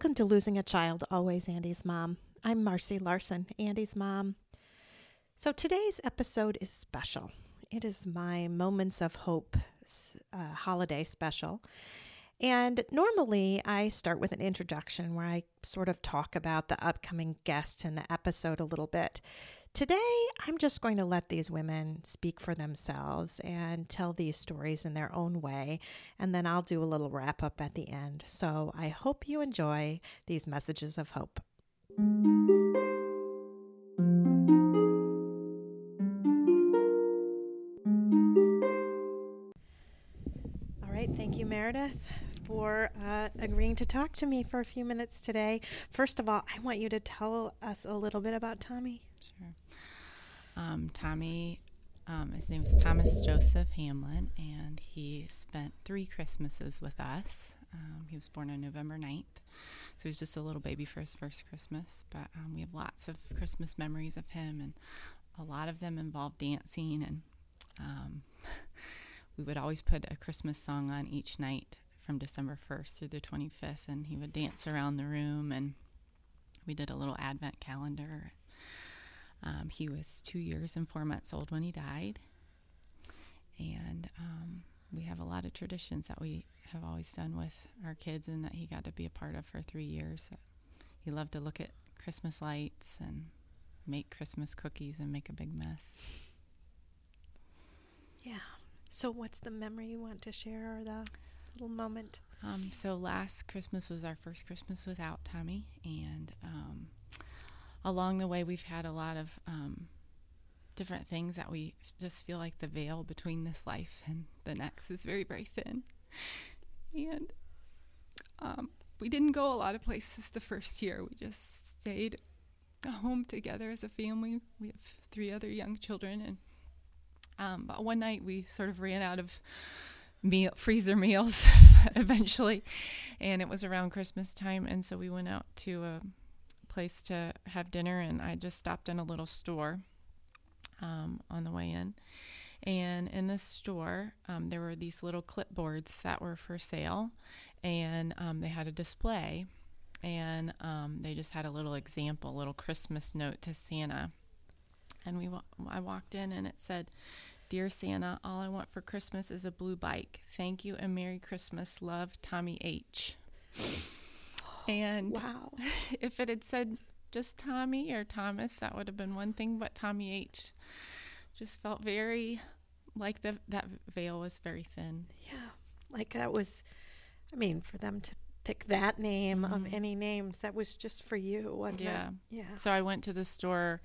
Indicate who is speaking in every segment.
Speaker 1: Welcome to Losing a Child, Always Andy's Mom. I'm Marcy Larson, Andy's mom. So today's episode is special. It is my Moments of Hope uh, holiday special. And normally I start with an introduction where I sort of talk about the upcoming guest and the episode a little bit. Today, I'm just going to let these women speak for themselves and tell these stories in their own way, and then I'll do a little wrap up at the end. So I hope you enjoy these messages of hope. All right, thank you, Meredith, for uh, agreeing to talk to me for a few minutes today. First of all, I want you to tell us a little bit about Tommy.
Speaker 2: Sure. Um, Tommy, um, his name is Thomas Joseph Hamlin, and he spent three Christmases with us. Um, he was born on November 9th, so he was just a little baby for his first Christmas. But um, we have lots of Christmas memories of him, and a lot of them involve dancing. And um, we would always put a Christmas song on each night from December 1st through the 25th, and he would dance around the room. And we did a little Advent calendar um, he was two years and four months old when he died. And um, we have a lot of traditions that we have always done with our kids and that he got to be a part of for three years. He loved to look at Christmas lights and make Christmas cookies and make a big mess.
Speaker 1: Yeah. So, what's the memory you want to share or the little moment?
Speaker 2: Um, so, last Christmas was our first Christmas without Tommy, and um, along the way, we've had a lot of um, different things that we just feel like the veil between this life and the next is very, very thin. And um, we didn't go a lot of places the first year. We just stayed home together as a family. We have three other young children, and um, but one night we sort of ran out of meal freezer meals eventually, and it was around Christmas time, and so we went out to a place to have dinner, and I just stopped in a little store um, on the way in. And in this store, um, there were these little clipboards that were for sale, and um, they had a display, and um, they just had a little example, little Christmas note to Santa. And we, I walked in, and it said, "Dear Santa, all I want for Christmas is a blue bike. Thank you and Merry Christmas. Love, Tommy H." And
Speaker 1: wow.
Speaker 2: if it had said just Tommy or Thomas, that would have been one thing, but Tommy H just felt very like the, that veil was very thin.
Speaker 1: Yeah. Like that was, I mean, for them to pick that name mm-hmm. of any names, that was just for you, wasn't
Speaker 2: yeah.
Speaker 1: it?
Speaker 2: Yeah. So I went to the store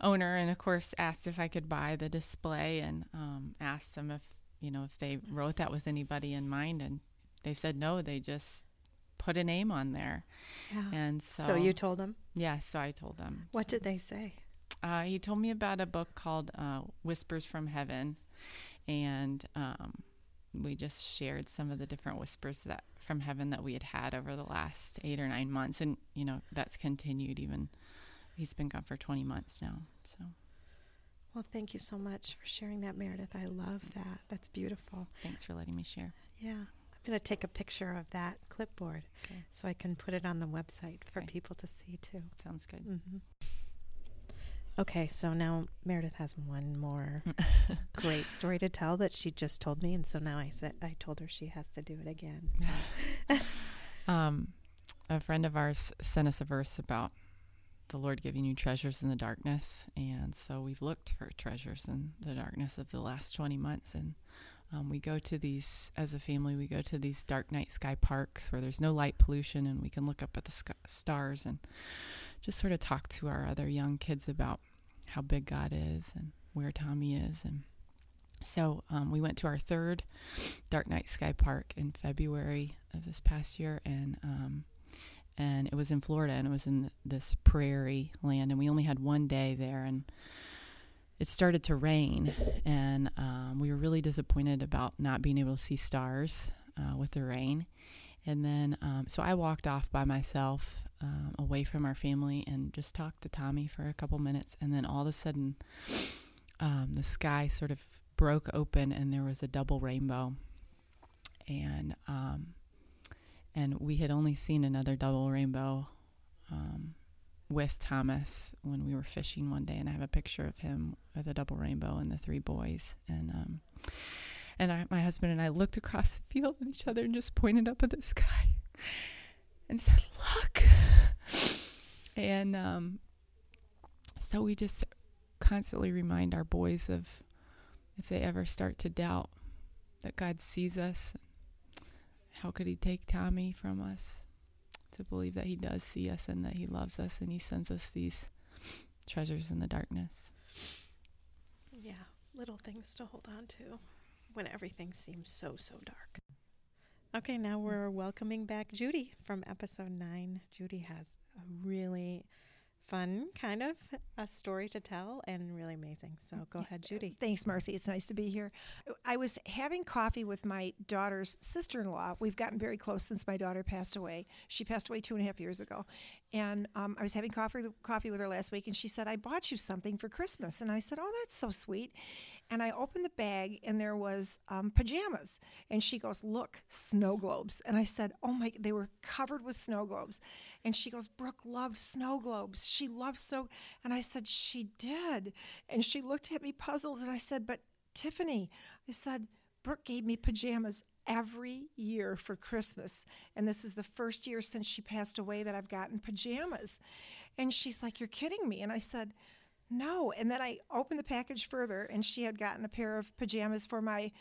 Speaker 2: owner and, of course, asked if I could buy the display and um, asked them if, you know, if they wrote that with anybody in mind. And they said no, they just put a name on there.
Speaker 1: Yeah.
Speaker 2: And so,
Speaker 1: so you told them?
Speaker 2: Yes, so I told them.
Speaker 1: What did they say?
Speaker 2: Uh, he told me about a book called uh, Whispers from Heaven, and um, we just shared some of the different whispers that from heaven that we had had over the last eight or nine months, and you know that's continued. Even he's been gone for twenty months now. So,
Speaker 1: well, thank you so much for sharing that, Meredith. I love that. That's beautiful.
Speaker 2: Thanks for letting me share.
Speaker 1: Yeah. Going to take a picture of that clipboard okay. so I can put it on the website for okay. people to see too.
Speaker 2: Sounds good.
Speaker 1: Mm-hmm. Okay, so now Meredith has one more great story to tell that she just told me, and so now I said I told her she has to do it again. So.
Speaker 2: um, a friend of ours sent us a verse about the Lord giving you treasures in the darkness, and so we've looked for treasures in the darkness of the last twenty months, and um, we go to these, as a family, we go to these dark night sky parks where there's no light pollution and we can look up at the sky, stars and just sort of talk to our other young kids about how big God is and where Tommy is. And So um, we went to our third Dark Night Sky Park in February of this past year, and um, and it was in Florida, and it was in this prairie land, and we only had one day there, and it started to rain, and um, we were really disappointed about not being able to see stars uh, with the rain. And then, um, so I walked off by myself um, away from our family and just talked to Tommy for a couple minutes. And then all of a sudden, um, the sky sort of broke open and there was a double rainbow. And um, and we had only seen another double rainbow um, with Thomas when we were fishing one day, and I have a picture of him with a double rainbow and the three boys. And um, and I, my husband and I looked across the field at each other and just pointed up at the sky and said, "Look." And um, so we just constantly remind our boys of if they ever start to doubt that God sees us, how could He take Tommy from us? To believe that He does see us and that He loves us and He sends us these treasures in the darkness.
Speaker 1: Yeah, little things to hold on to when everything seems so, so dark. Okay, now we're welcoming back Judy from episode nine. Judy has a really fun kind of a story to tell and really amazing. So go ahead, Judy.
Speaker 3: Thanks, Marcy. It's nice to be here. I was having coffee with my daughter's sister in law. We've gotten very close since my daughter passed away. She passed away two and a half years ago. And um, I was having coffee, coffee with her last week, and she said, I bought you something for Christmas. And I said, Oh, that's so sweet. And I opened the bag and there was um, pajamas. And she goes, "Look, snow globes." And I said, "Oh my!" They were covered with snow globes. And she goes, "Brooke loved snow globes. She loved snow." And I said, "She did." And she looked at me puzzled. And I said, "But Tiffany," I said, "Brooke gave me pajamas every year for Christmas. And this is the first year since she passed away that I've gotten pajamas." And she's like, "You're kidding me?" And I said no. And then I opened the package further, and she had gotten a pair of pajamas for my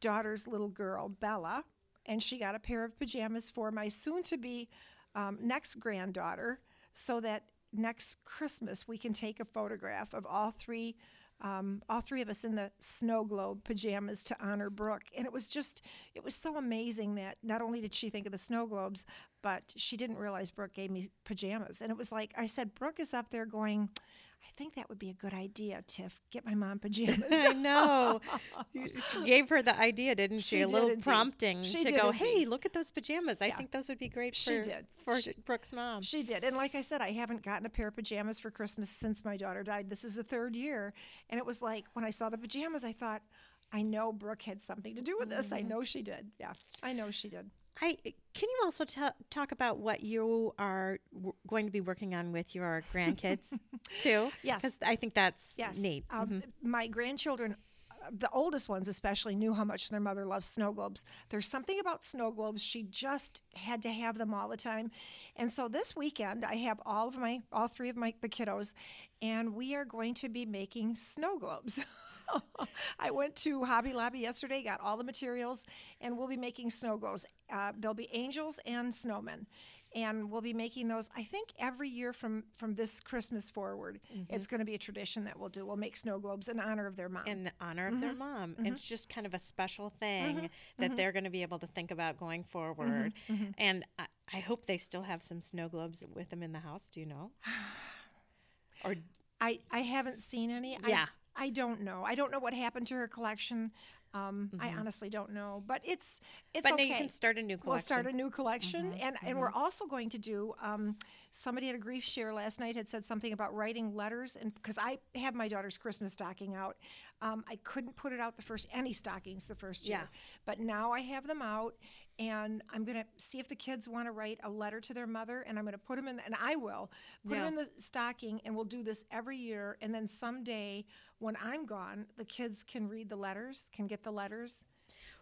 Speaker 3: daughter's little girl, Bella, and she got a pair of pajamas for my soon to be um, next granddaughter, so that next Christmas we can take a photograph of all three. Um, all three of us in the snow globe pajamas to honor Brooke. And it was just, it was so amazing that not only did she think of the snow globes, but she didn't realize Brooke gave me pajamas. And it was like, I said, Brooke is up there going, I think that would be a good idea, Tiff. Get my mom pajamas.
Speaker 1: I know. she gave her the idea, didn't she?
Speaker 3: She
Speaker 1: a
Speaker 3: did
Speaker 1: little
Speaker 3: indeed.
Speaker 1: prompting
Speaker 3: She
Speaker 1: to go,
Speaker 3: indeed.
Speaker 1: hey, look at those pajamas. I think those would be great
Speaker 3: She
Speaker 1: for,
Speaker 3: did.
Speaker 1: for
Speaker 3: She-
Speaker 1: Brooke's mom.
Speaker 3: She did. And like I said, I haven't gotten a pair of pajamas for Christmas since my daughter died. This is the third year. And it was like when I saw the pajamas, I thought, I know Brooke had something to do with this. I
Speaker 1: Mm-hmm.
Speaker 3: know she did. Yeah, I know she did.
Speaker 1: I can you also ta talk about what you are w- going to be working on with your grandkids too?
Speaker 3: Yes.
Speaker 1: because I think that's
Speaker 3: Yes.
Speaker 1: neat.
Speaker 3: Um,
Speaker 1: Mhm.
Speaker 3: My grandchildren, uh, the oldest ones especially, knew how much their mother loves snow globes. There's something about snow globes. She just had to have them all the time. And so this weekend, I have all of my, all three of my, the kiddos, and we are going to be making snow globes. I went to Hobby Lobby yesterday, got all the materials, and we'll be making snow globes. Uh, there'll be angels and snowmen, and we'll be making those. I think every year from from this Christmas forward, mm-hmm. it's going to be a tradition that we'll do. We'll make snow globes in honor of their mom.
Speaker 1: in honor of their mm-hmm. mom. And it's just kind of a special thing that they're going to be able to think about going forward. And I, I hope they still have some snow globes with them in the house. Do you know? Or
Speaker 3: I I haven't seen any.
Speaker 1: Yeah.
Speaker 3: I, I don't know. I don't know what happened to her collection. Um, I honestly don't know, but it's it's
Speaker 1: but
Speaker 3: okay.
Speaker 1: now you can start a new collection.
Speaker 3: We'll start a new collection, and and we're also going to do. Um, somebody at a grief share last night had said something about writing letters, and because I have my daughter's Christmas stocking out, um, I couldn't put it out the first any stockings the first year,
Speaker 1: Yeah.
Speaker 3: but now I have them out, and I'm gonna see if the kids want to write a letter to their mother, and I'm gonna put them in, and I will put
Speaker 1: Yeah.
Speaker 3: them in the stocking, and we'll do this every year, and then someday when I'm gone, the kids can read the letters, can get the letters.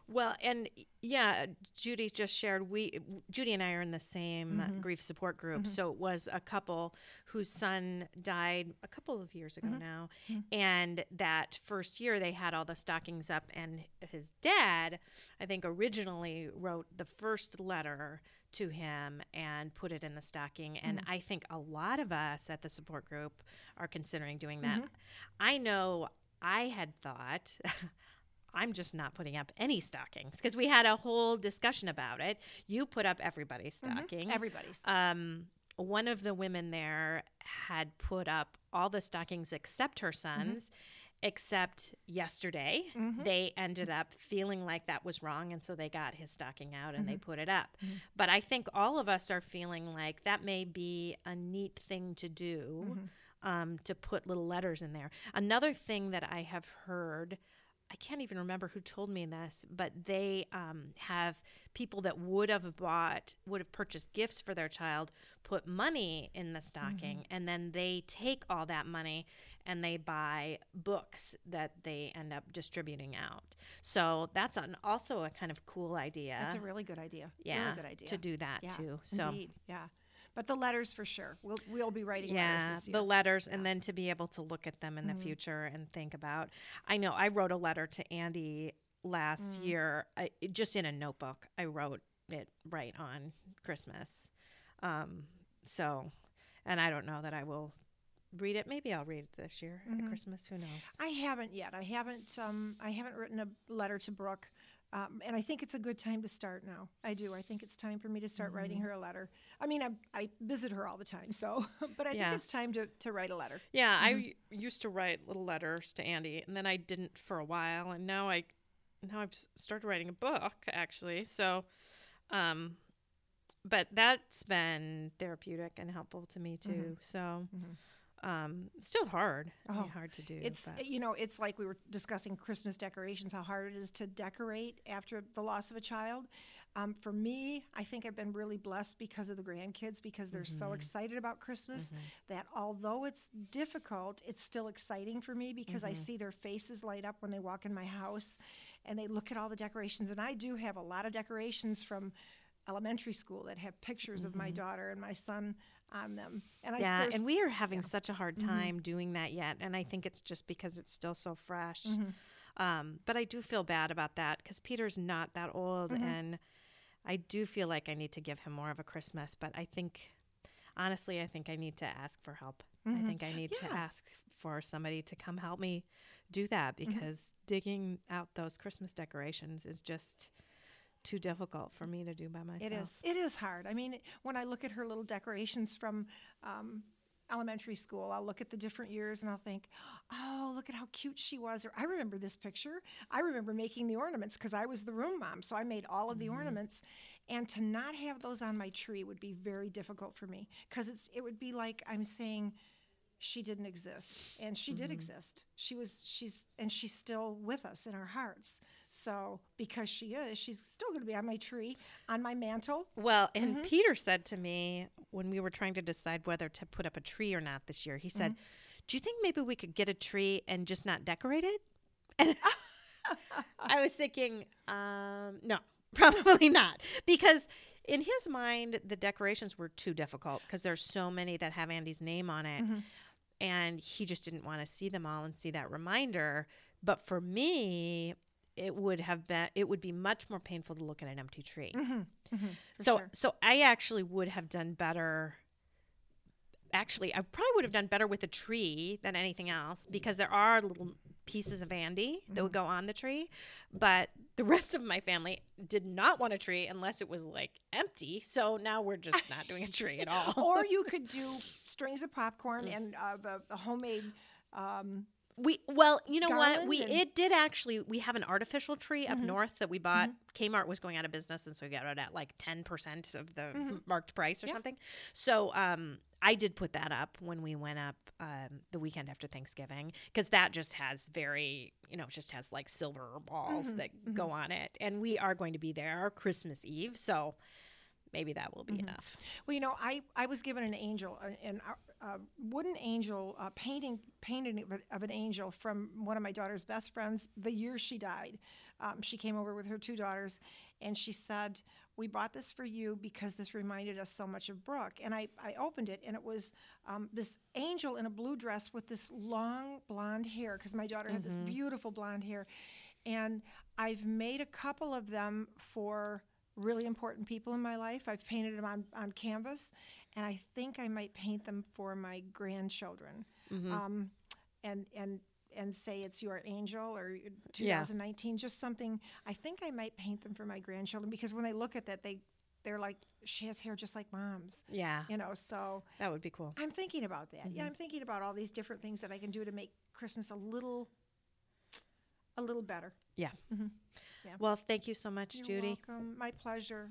Speaker 1: Well, and yeah, Judy just shared. We Judy and I are in the same
Speaker 3: Mm-hmm.
Speaker 1: grief support group. So it was a couple whose son died a couple of years
Speaker 3: Mm-hmm.
Speaker 1: ago now, and that first year they had all the stockings up, and his dad, I think, originally wrote the first letter to him and put it in the stocking. And
Speaker 3: Mm-hmm.
Speaker 1: I think a lot of us at the support group are considering doing
Speaker 3: Mm-hmm.
Speaker 1: that. I know I had thought. I'm just not putting up any stockings because we had a whole discussion about it. You put up everybody's mm-hmm. stocking.
Speaker 3: Everybody's.
Speaker 1: um, one of the women there had put up all the stockings except her mm-hmm. son's. Except yesterday, mm-hmm. they ended up feeling like that was wrong, and so they got his stocking out and they put it up. But I think all of us are feeling like that may be a neat thing to do um, to put little letters in there. Another thing that I have heard, I can't even remember who told me this, but they um, have people that would have bought, would have purchased gifts for their child, put money in the stocking, and then they take all that money and they buy books that they end up distributing out. So that's an, also a kind of cool idea.
Speaker 3: That's a really good idea.
Speaker 1: yeah,
Speaker 3: Really good idea.
Speaker 1: to do that
Speaker 3: yeah,
Speaker 1: too. So
Speaker 3: Indeed. Yeah. But the letters for sure. We'll we'll be writing
Speaker 1: yeah,
Speaker 3: letters this year.
Speaker 1: the letters, and then to be able to look at them in the future and think about. I know I wrote a letter to Andy last year, I, just in a notebook. I wrote it right on Christmas. Um, so, and I don't know that I will read it. Maybe I'll read it this year at Christmas. Who knows?
Speaker 3: I haven't yet. I haven't. Um, I haven't written a letter to Brooke, um, and I think it's a good time to start now. I do. I think it's time for me to start writing
Speaker 1: Mm-hmm.
Speaker 3: her a letter. I mean, I, I visit her all the time, so but I
Speaker 1: Yeah.
Speaker 3: think it's time to, to write a letter.
Speaker 1: Yeah, I used to write little letters to Andy, and then I didn't for a while, and now I now I've started writing a book actually. So, um, but that's been therapeutic and helpful to me too. So, um, it's still hard, I mean,
Speaker 3: Oh,
Speaker 1: hard to do.
Speaker 3: It's
Speaker 1: but-
Speaker 3: you know, it's like we were discussing Christmas decorations, how hard it is to decorate after the loss of a child. Um, for me, I think I've been really blessed because of the grandkids because they're
Speaker 1: Mm-hmm.
Speaker 3: so excited about Christmas that although it's difficult, it's still exciting for me because
Speaker 1: Mm-hmm.
Speaker 3: I see their faces light up when they walk in my house and they look at all the decorations. And I do have a lot of decorations from elementary school that have pictures of my daughter and my son on them. And I
Speaker 1: Mm-hmm. yeah, and we are having such a hard time doing that yet, and I think it's just because it's still so fresh. Um, but I do feel bad about that because Peter's not that old, and I do feel like I need to give him more of a Christmas. But I think, honestly, I think I need to ask for help. I think I need to ask for somebody to come help me do that because digging out those Christmas decorations is just too difficult for me to do by myself.
Speaker 3: It is. It is hard. I mean, when I look at her little decorations from um, elementary school, I'll look at the different years and I'll think, oh, look at how cute she was. Or I remember this picture. I remember making the ornaments because I was the room mom. So I made all of the ornaments. And to not have those on my tree would be very difficult for me because it's it would be like I'm saying, she didn't exist. And she did mm-hmm. exist. She was she's and she's still with us in our hearts. So because she is she's still going to be on my tree on my mantle.
Speaker 1: Well, and mm-hmm. Peter said to me when we were trying to decide whether to put up a tree or not this year, he said, mm-hmm. Do you think maybe we could get a tree and just not decorate it? And I was thinking, um, no, probably not. Because in his mind, the decorations were too difficult because there's so many that have Andy's name on it. And he just didn't want to see them all and see that reminder. But for me, it would have been it would be much more painful to look at an empty tree. Mm-hmm. Mm-hmm. so
Speaker 3: sure.
Speaker 1: so I actually would have done better actually I probably would have done better with a tree than anything else mm. because there are little pieces of Andy that would mm-hmm. go on the tree, but the rest of my family did not want a tree unless it was like empty. So now we're just not doing a tree at all.
Speaker 3: or you could do strings of popcorn and uh, the, the homemade um,
Speaker 1: We well, you know what? We
Speaker 3: and- Mm-hmm.
Speaker 1: it did actually. We have an artificial tree up north that we bought. Kmart was going out of business, and so we got it at like ten percent of the
Speaker 3: Mm-hmm.
Speaker 1: marked price or something. So um, I did put that up when we went up um, the weekend after Thanksgiving because that just has very, you know, just has like silver balls
Speaker 3: Mm-hmm.
Speaker 1: that go on it, and we are going to be there Christmas Eve, so maybe that will be
Speaker 3: Mm-hmm.
Speaker 1: enough.
Speaker 3: Well, you know, I, I was given an angel, a- an uh, wooden angel, uh, painting painting of, a- of an angel from one of my daughter's best friends the year she died. Um, she came over with her two daughters, and she said, "We bought this for you because this reminded us so much of Brooke." And I, I opened it, and it was um, this angel in a blue dress with this long blonde hair because my daughter had this beautiful blonde hair, and I've made a couple of them for really important people in my life. I've painted them on, on canvas, and I think I might paint them for my grandchildren. Um, and and and say it's your angel or 2019, just something. I think I might paint them for my grandchildren because when they look at that, they they're like, she has hair just like mom's.
Speaker 1: Yeah.
Speaker 3: You know, so
Speaker 1: that would be cool.
Speaker 3: I'm thinking about that. Yeah, I'm thinking about all these different things that I can do to make Christmas a little, a little better.
Speaker 1: Yeah.
Speaker 3: Mhm. Yeah.
Speaker 1: Well, thank you so much,
Speaker 3: You're
Speaker 1: Judy.
Speaker 3: welcome. My pleasure.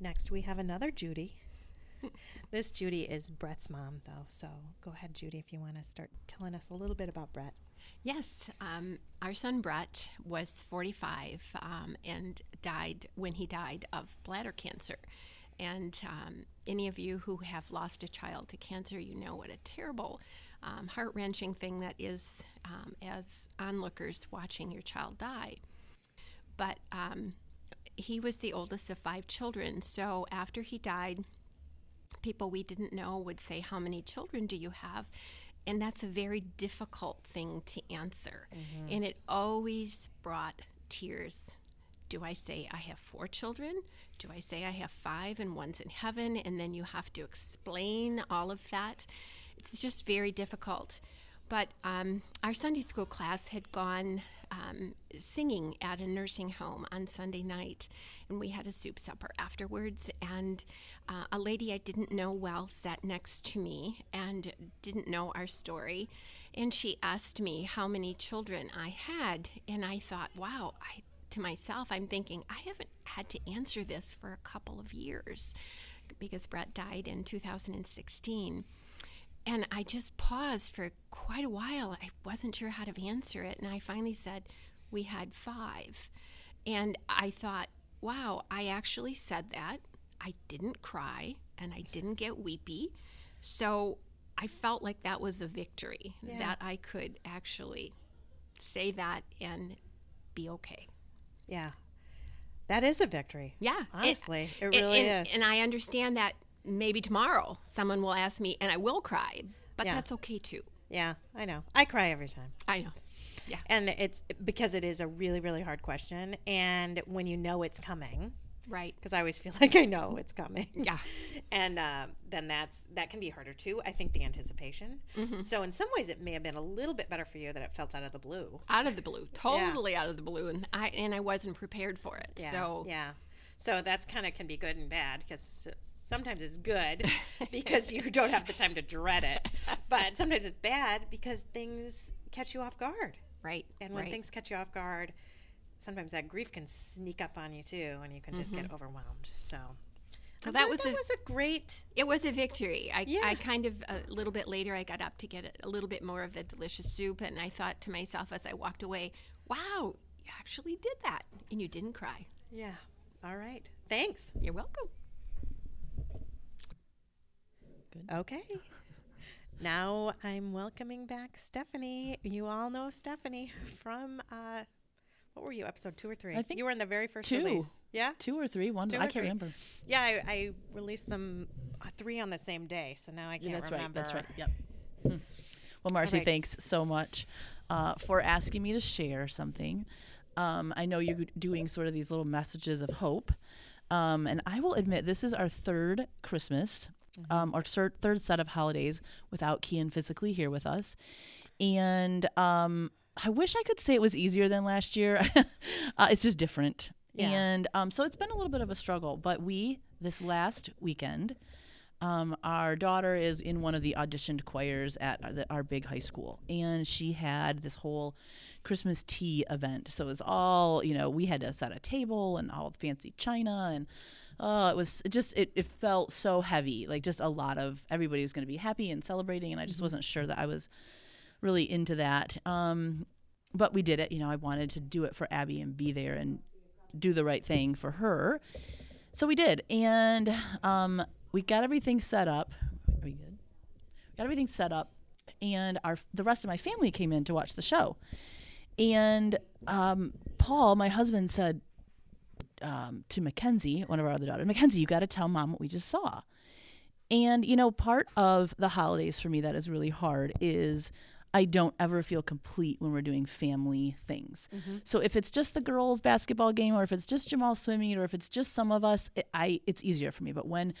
Speaker 1: Next, we have another Judy. this Judy is Brett's mom, though. So go ahead, Judy, if you want to start telling us a little bit about Brett.
Speaker 4: Yes, um, our son Brett was 45 um, and died when he died of bladder cancer. And um, any of you who have lost a child to cancer, you know what a terrible, um, heart wrenching thing that is um, as onlookers watching your child die. But um, he was the oldest of five children. So after he died, people we didn't know would say, How many children do you have? And that's a very difficult thing to answer. And it always brought tears. Do I say I have four children? Do I say I have five and one's in heaven? And then you have to explain all of that. It's just very difficult. But um, our Sunday school class had gone um, singing at a nursing home on Sunday night, and we had a soup supper afterwards. And uh, a lady I didn't know well sat next to me and didn't know our story. And she asked me how many children I had. And I thought, wow, I, to myself, I'm thinking, I haven't had to answer this for a couple of years because Brett died in 2016. And I just paused for quite a while. I wasn't sure how to answer it. And I finally said, We had five. And I thought, wow, I actually said that. I didn't cry and I didn't get weepy. So I felt like that was a victory
Speaker 1: Yeah.
Speaker 4: that I could actually say that and be okay.
Speaker 1: Yeah. That is a victory.
Speaker 4: Yeah.
Speaker 1: Honestly, it,
Speaker 4: and-
Speaker 1: really
Speaker 4: and,
Speaker 1: is.
Speaker 4: And I understand that maybe tomorrow someone will ask me and I will cry, but
Speaker 1: Yeah.
Speaker 4: that's okay too.
Speaker 1: yeah, I know. I cry every time.
Speaker 4: I know. Yeah.
Speaker 1: And it's because it is a really, really hard question. And when you know it's coming,
Speaker 4: Right.
Speaker 1: because I always feel like I know it's coming.
Speaker 4: Yeah.
Speaker 1: and uh, then that's that can be harder too. I think the anticipation.
Speaker 4: Mm-hmm.
Speaker 1: So in some ways, it may have been a little bit better for you that it felt out of the blue.
Speaker 4: Out of the blue. Totally out of the blue. And I and I wasn't prepared for it.
Speaker 1: Yeah.
Speaker 4: So
Speaker 1: yeah. So that's kind of can be good and bad because sometimes it's good because you don't have the time to dread it, but sometimes it's bad because things catch you off guard.
Speaker 4: right.
Speaker 1: And when
Speaker 4: right.
Speaker 1: things catch you off guard, sometimes that grief can sneak up on you too, and you can just get mm-hmm. overwhelmed. So.
Speaker 4: So that was
Speaker 1: that
Speaker 4: a-
Speaker 1: was a great
Speaker 4: It was a victory. I,
Speaker 1: Yeah.
Speaker 4: I kind of, a little bit later, I got up to get a little bit more of the delicious soup. And I thought to myself as I walked away, wow, you actually did that. And you didn't cry.
Speaker 1: yeah. All right. Thanks.
Speaker 4: You're welcome.
Speaker 1: Okay. Now I'm welcoming back Stephanie. You all know Stephanie from uh, what were you? Episode two or three?
Speaker 5: I think
Speaker 1: you were in the very first
Speaker 5: two.
Speaker 1: release. Yeah.
Speaker 5: Two or three, one.
Speaker 1: Two
Speaker 5: I can't
Speaker 1: three.
Speaker 5: remember.
Speaker 1: Yeah. I, I released them uh, three on the same day, so now I can't
Speaker 5: Yeah, that's
Speaker 1: remember.
Speaker 5: right. That's right. Yep. Hmm. Well, Marcy,
Speaker 1: right.
Speaker 5: thanks so much uh, for asking me to share something. Um, I know you're doing sort of these little messages of hope, um, and I will admit this is our third Christmas, um, our third third set of holidays without Kian physically here with us, and um, I wish I could say it was easier than last year. uh, it's just different.
Speaker 1: Yeah.
Speaker 5: And um, so it's been a little bit of a struggle, but we this last weekend um, our daughter is in one of the auditioned choirs at our, the, our big high school, and she had this whole Christmas tea event. So it was all, you know, we had to set a table and all the fancy china, and uh, it was it just it, it felt so heavy, like just a lot of everybody was going to be happy and celebrating, and I just wasn't sure that I was really into that. Um, but we did it. You know, I wanted to do it for Abby and be there and do the right thing for her. So we did, and um, we got everything set up. Are we good? We Got everything set up, and our the rest of my family came in to watch the show. And um, Paul, my husband, said um, to Mackenzie, one of our other daughters, Mackenzie, you got to tell mom what we just saw. And you know, part of the holidays for me that is really hard is I don't ever feel complete when we're doing family things. So if it's just the girls' basketball game, or if it's just Jamal swimming, or if it's just some of us, it, I it's easier for me. But when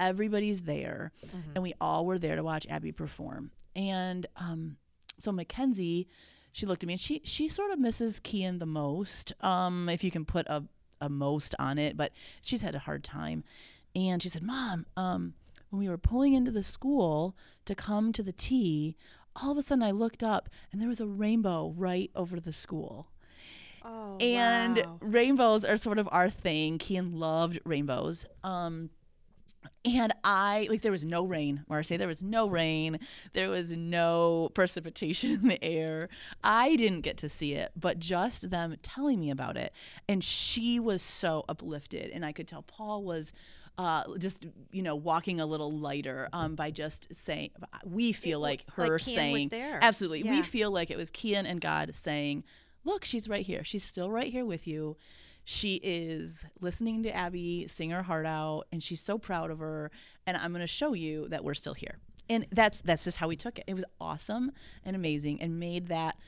Speaker 5: everybody's there, and we all were there to watch Abby perform, and um, so Mackenzie, she looked at me and she she sort of misses Kian the most. Um, if you can put a a most on it, but she's had a hard time. And she said, "Mom, um, when we were pulling into the school to come to the tea, all of a sudden I looked up and there was a rainbow right over the school."
Speaker 1: Oh,
Speaker 5: and
Speaker 1: wow.
Speaker 5: rainbows are sort of our thing. Kian loved rainbows. Um, and I like there was no rain, Marcy. There was no rain. There was no precipitation in the air. I didn't get to see it, but just them telling me about it. And she was so uplifted. And I could tell Paul was uh, just, you know, walking a little lighter um, by just saying, we feel like
Speaker 1: like
Speaker 5: her
Speaker 1: was
Speaker 5: saying,
Speaker 1: there.
Speaker 5: absolutely.
Speaker 1: Yeah.
Speaker 5: We feel like it was Kian and God saying, look, she's right here. She's still right here with you. She is listening to Abby sing her heart out, and she's so proud of her. And I'm going to show you that we're still here. And that's that's just how we took it. It was awesome and amazing, and made that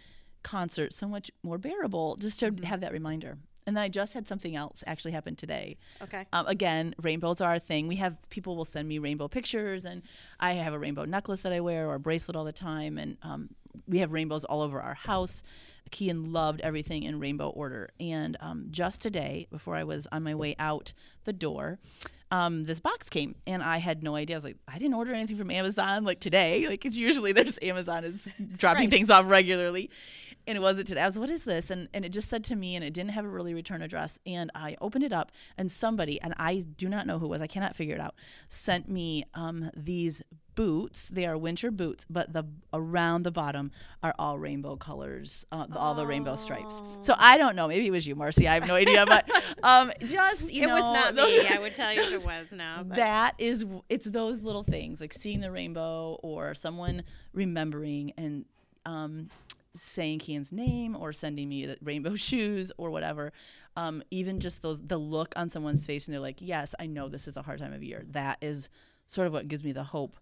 Speaker 5: concert so much more bearable just to mm-hmm. have that reminder. And then I just had something else actually happen today.
Speaker 1: Okay.
Speaker 5: Um, again, rainbows are our thing. We have people will send me rainbow pictures, and I have a rainbow necklace that I wear or a bracelet all the time, and um, we have rainbows all over our house. Kian loved everything in rainbow order, and um, just today, before I was on my way out the door, um, this box came, and I had no idea. I was like, I didn't order anything from Amazon like today. Like it's usually there's Amazon is dropping
Speaker 1: Right.
Speaker 5: things off regularly, and it wasn't today. I was, what is this? And and it just said to me, and it didn't have a really return address. And I opened it up, and somebody, and I do not know who it was, I cannot figure it out, sent me um, these boots. They are winter boots, but the around the bottom are all rainbow colors, uh, all the rainbow stripes. So I don't know. Maybe it was you, Marcy. I have no idea, but um, just you know,
Speaker 1: it
Speaker 5: know,
Speaker 1: was not
Speaker 5: those-
Speaker 1: me. I would tell you if it was no. But
Speaker 5: that is it's those little things like seeing the rainbow or someone remembering and um, saying Kian's name or sending me the rainbow shoes or whatever. Um, even just those the look on someone's face and they're like, yes, I know this is a hard time of year. That is sort of what gives me the hope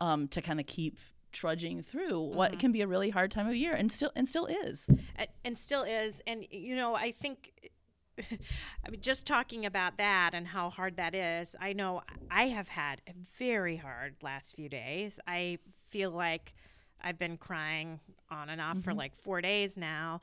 Speaker 5: um, to kind of keep trudging through what can be a really hard time of year and still and still is.
Speaker 1: a- and still is. And you know, I think. I mean, just talking about that and how hard that is, I know I have had a very hard last few days. I feel like I've been crying on and off for like four days now,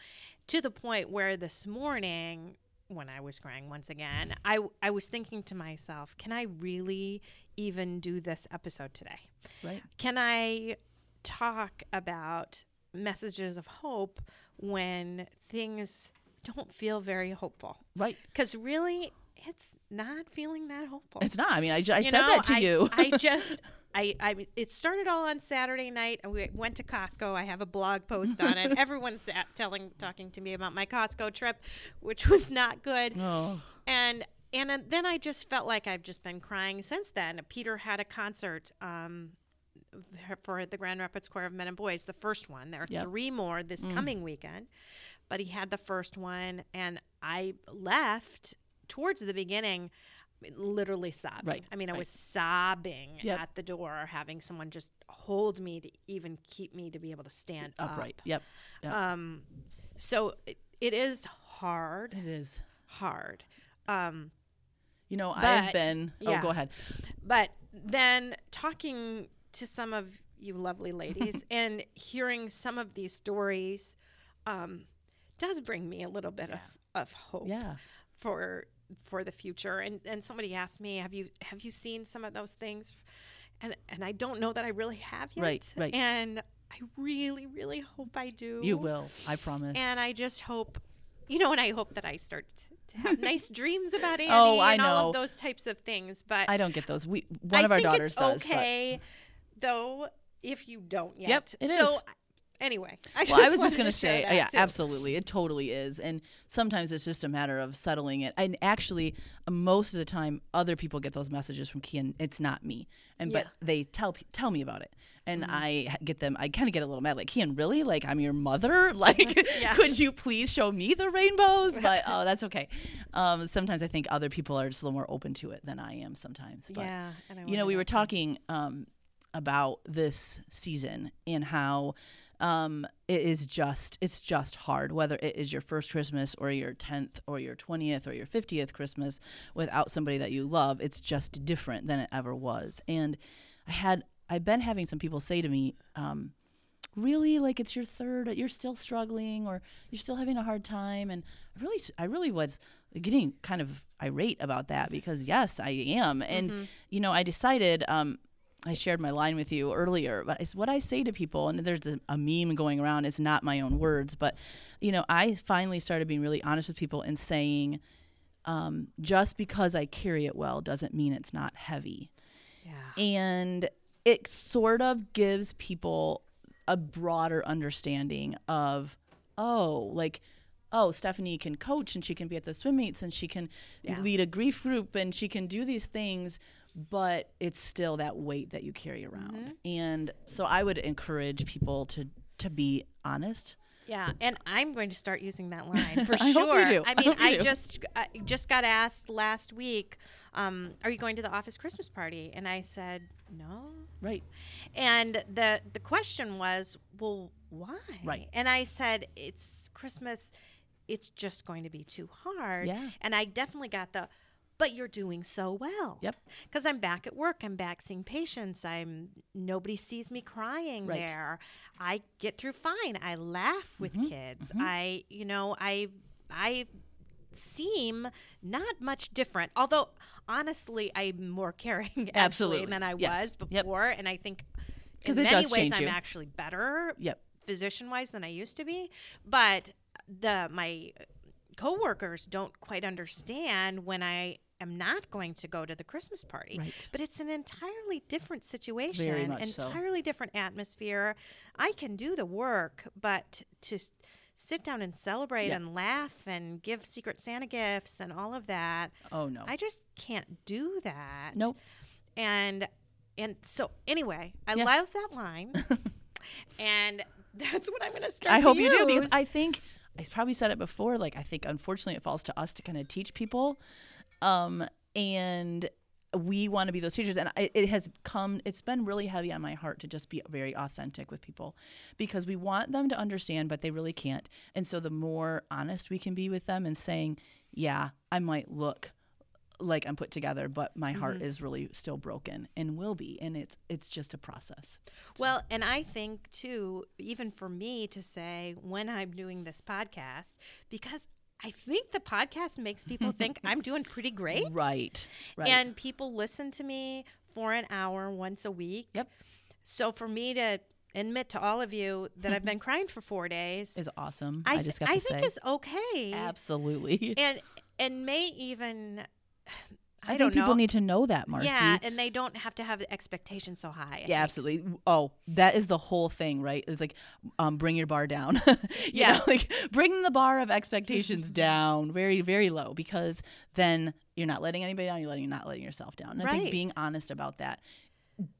Speaker 1: to the point where this morning, when I was crying once again, I I was thinking to myself, can I really even do this episode today?
Speaker 5: Right.
Speaker 1: Can I talk about messages of hope when things don't feel very hopeful?
Speaker 5: Right.
Speaker 1: Because really, it's not feeling that hopeful.
Speaker 5: It's not. I mean, I, said
Speaker 1: know,
Speaker 5: that to
Speaker 1: I,
Speaker 5: you.
Speaker 1: I just, I, I, it started all on Saturday night. and We went to Costco. I have a blog post on it. Everyone's telling, talking to me about my Costco trip, which was not good
Speaker 5: oh.
Speaker 1: and and then I just felt like I've just been crying since then. Peter had a concert um, for the Grand Rapids Choir of Men and Boys, the first one. There are
Speaker 5: Yep.
Speaker 1: three more this coming weekend, but he had the first one, and I left towards the beginning. Literally sobbing.
Speaker 5: Right,
Speaker 1: I mean, I
Speaker 5: right.
Speaker 1: was sobbing
Speaker 5: Yep.
Speaker 1: at the door, having someone just hold me to even keep me to be able to stand
Speaker 5: Upright.
Speaker 1: up.
Speaker 5: Yep. Yep.
Speaker 1: Um, so it, it is hard,
Speaker 5: it is.
Speaker 1: hard. Um,
Speaker 5: You know, I've
Speaker 1: But-
Speaker 5: been. Oh, go ahead.
Speaker 1: But then talking to some of you lovely ladies and hearing some of these stories um, does bring me a little bit of, of hope
Speaker 5: Yeah.
Speaker 1: for for the future. And and somebody asked me, have you have you seen some of those things? And and I don't know that I really have yet.
Speaker 5: Right, right.
Speaker 1: And I really, really hope I do.
Speaker 5: You will. I promise.
Speaker 1: And I just hope, you know, and I hope that I start to, have nice dreams about Andy
Speaker 5: Oh, I
Speaker 1: and all of those types of things. But
Speaker 5: I don't get those. We one
Speaker 1: I
Speaker 5: of our
Speaker 1: think
Speaker 5: daughters
Speaker 1: it's
Speaker 5: does.
Speaker 1: okay, though, if you don't yet.
Speaker 5: Yep, it
Speaker 1: so,
Speaker 5: is.
Speaker 1: Anyway, I
Speaker 5: well, I was just going
Speaker 1: to
Speaker 5: say, yeah,
Speaker 1: too.
Speaker 5: absolutely, it totally is, and sometimes it's just a matter of settling it. And actually, most of the time, other people get those messages from Kian. It's not me, and
Speaker 1: Yeah. Mm-hmm.
Speaker 5: but they tell tell me about it, and I get them. I kind of get a little mad, like Kian, really? Like I'm your mother? Like,
Speaker 1: Yeah.
Speaker 5: could you please show me the rainbows? But oh, that's okay. Um, sometimes I think other people are just a little more open to it than I am. Sometimes, but,
Speaker 1: Yeah,
Speaker 5: you know, we were talking um, about this season and how um, it is just it's just hard whether it is your first Christmas or your tenth or your twentieth or your fiftieth Christmas without somebody that you love. It's just different than it ever was. And I had I've been having some people say to me. Um, really like it's your third you're still struggling or you're still having a hard time and i really i really was getting kind of irate about that because yes i am and
Speaker 1: Mm-hmm.
Speaker 5: you know i decided um I shared my line with you earlier, but it's what I say to people, and there's a, a meme going around. It's not my own words, but you know, I finally started being really honest with people and saying, um, just because I carry it well doesn't mean it's not heavy
Speaker 1: Yeah.
Speaker 5: and it sort of gives people a broader understanding of oh like oh stephanie can coach and she can be at the swim meets and she can
Speaker 1: Yeah.
Speaker 5: lead a grief group and she can do these things but it's still that weight that you carry around
Speaker 1: Mm-hmm.
Speaker 5: and so i would encourage people to to be honest
Speaker 1: Yeah, and I'm going to start using that line for
Speaker 5: I
Speaker 1: sure.
Speaker 5: hope you do.
Speaker 1: I
Speaker 5: I
Speaker 1: mean,
Speaker 5: you
Speaker 1: I just I just got asked last week, um, "Are you going to the office Christmas party?" And I said, "No."
Speaker 5: right
Speaker 1: And the the question was, "Well, why?"
Speaker 5: Right.
Speaker 1: And I said, "It's Christmas. It's just going to be too hard."
Speaker 5: Yeah.
Speaker 1: And I definitely got the, "But you're doing so well."
Speaker 5: Yep.
Speaker 1: Because I'm back at work. I'm back seeing patients. I'm nobody sees me crying
Speaker 5: Right.
Speaker 1: there. I get through fine. I laugh with
Speaker 5: Mm-hmm.
Speaker 1: kids. I, you know, I, I seem not much different. Although honestly, I'm more caring
Speaker 5: Absolutely.
Speaker 1: than I
Speaker 5: Yes.
Speaker 1: was
Speaker 5: Yep.
Speaker 1: before, and I think in
Speaker 5: it
Speaker 1: many
Speaker 5: does
Speaker 1: ways I'm
Speaker 5: you.
Speaker 1: actually better
Speaker 5: yep
Speaker 1: physician wise than I used to be. But the my coworkers don't quite understand when I am not going to go to the Christmas party.
Speaker 5: Right.
Speaker 1: But it's an entirely different situation,
Speaker 5: much so.
Speaker 1: entirely different atmosphere. I can do the work, but to sit down and celebrate
Speaker 5: Yeah.
Speaker 1: and laugh and give Secret Santa gifts and all of that,
Speaker 5: oh no
Speaker 1: I just can't do that.
Speaker 5: Nope.
Speaker 1: And and so anyway, I
Speaker 5: Yeah.
Speaker 1: love that line, and that's what I'm going to start.
Speaker 5: I
Speaker 1: to
Speaker 5: hope you do because. I think I probably said it before. Like I think unfortunately it falls to us to kind of teach people, um, and we want to be those teachers. And it has come. It's been really heavy on my heart to just be very authentic with people because we want them to understand, but they really can't. And so the more honest we can be with them and saying, "Yeah, I might look." like I'm put together, but my heart
Speaker 1: Mm-hmm.
Speaker 5: is really still broken and will be, and it's it's just a process.
Speaker 1: Well, and I think too, even for me to say when I'm doing this podcast, because I think the podcast makes people think I'm doing pretty great.
Speaker 5: Right, right.
Speaker 1: And people listen to me for an hour once a week.
Speaker 5: Yep.
Speaker 1: So for me to admit to all of you that I've been crying for four days,
Speaker 5: is awesome.
Speaker 1: I,
Speaker 5: I, just got
Speaker 1: I think
Speaker 5: say,
Speaker 1: is okay.
Speaker 5: absolutely.
Speaker 1: And and may even I,
Speaker 5: I, think people
Speaker 1: know.
Speaker 5: need to know that, Marcy.
Speaker 1: Yeah, and they don't have to have the expectation so high. I
Speaker 5: Yeah,
Speaker 1: think.
Speaker 5: absolutely. Oh, that is the whole thing, right? It's like, um, bring your bar down. You
Speaker 1: Yeah.
Speaker 5: know, like bring the bar of expectations down very, very low because then you're not letting anybody down. You're letting, you're not letting yourself down. And I think being honest about that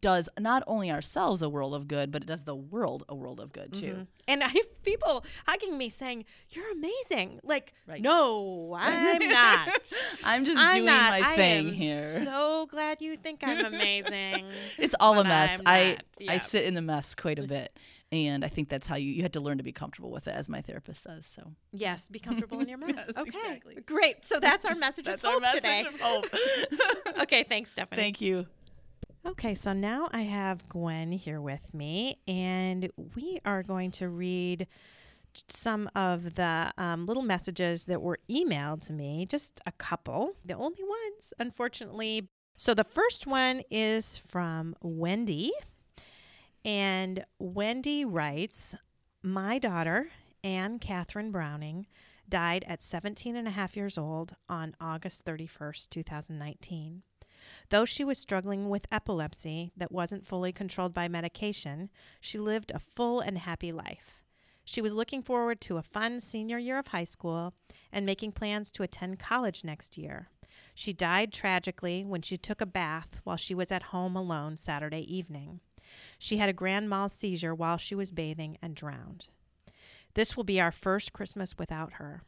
Speaker 5: does not only ourselves a world of good, but it does the world a world of good too.
Speaker 1: Mhm. And I have people hugging me saying, "You're amazing." Like,
Speaker 5: Right.
Speaker 1: no, I'm not.
Speaker 5: I'm just
Speaker 1: I'm
Speaker 5: doing
Speaker 1: not.
Speaker 5: my
Speaker 1: I
Speaker 5: thing here.
Speaker 1: So glad you think I'm amazing.
Speaker 5: it's all a mess. I. I sit in the mess quite a bit. And I think that's how you you had to learn to be comfortable with it, as my therapist says. So
Speaker 1: Yes, be comfortable in your mess.
Speaker 5: Yes,
Speaker 1: okay,
Speaker 5: exactly.
Speaker 1: great. So that's our message
Speaker 5: that's
Speaker 1: of
Speaker 5: our
Speaker 1: hope
Speaker 5: message
Speaker 1: today.
Speaker 5: of hope.
Speaker 1: okay, thanks, Stephanie.
Speaker 5: Thank you.
Speaker 1: Okay, so now I have Gwen here with me, and we are going to read some of the um, little messages that were emailed to me, just a couple, the only ones, unfortunately. So the first one is from Wendy, and Wendy writes My daughter, Anne Catherine Browning, died at 17 and a half years old on August 31st, 2019. Though she was struggling with epilepsy that wasn't fully controlled by medication, she lived a full and happy life. She was looking forward to a fun senior year of high school and making plans to attend college next year. She died tragically when she took a bath while she was at home alone Saturday evening. She had a grand mal seizure while she was bathing and drowned. This will be our first Christmas without her.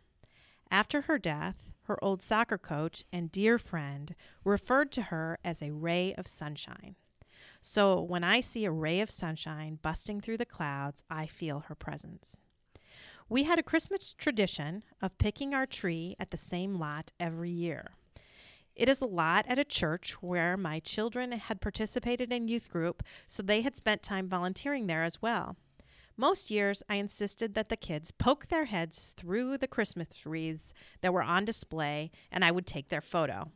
Speaker 1: After her death, her old soccer coach and dear friend referred to her as a ray of sunshine. So when I see a ray of sunshine busting through the clouds, I feel her presence. We had a Christmas tradition of picking our tree at the same lot every year. It is a lot at a church where my children had participated in youth group, so they had spent time volunteering there as well. Most years, I insisted that the kids poke their heads through the Christmas wreaths that were on display and I would take their photo.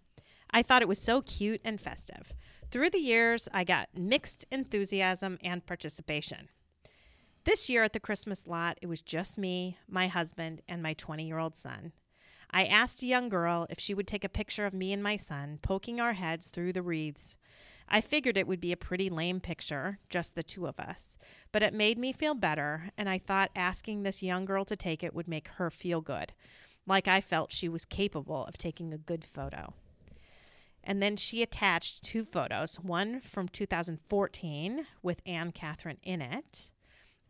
Speaker 1: I thought it was so cute and festive. Through the years, I got mixed enthusiasm and participation. This year at the Christmas lot, it was just me, my husband, and my 20 year old son. I asked a young girl if she would take a picture of me and my son poking our heads through the wreaths. I figured it would be a pretty lame picture, just the two of us, but it made me feel better, and I thought asking this young girl to take it would make her feel good, like I felt she was capable of taking a good photo. And then she attached two photos one from 2014 with Anne Catherine in it,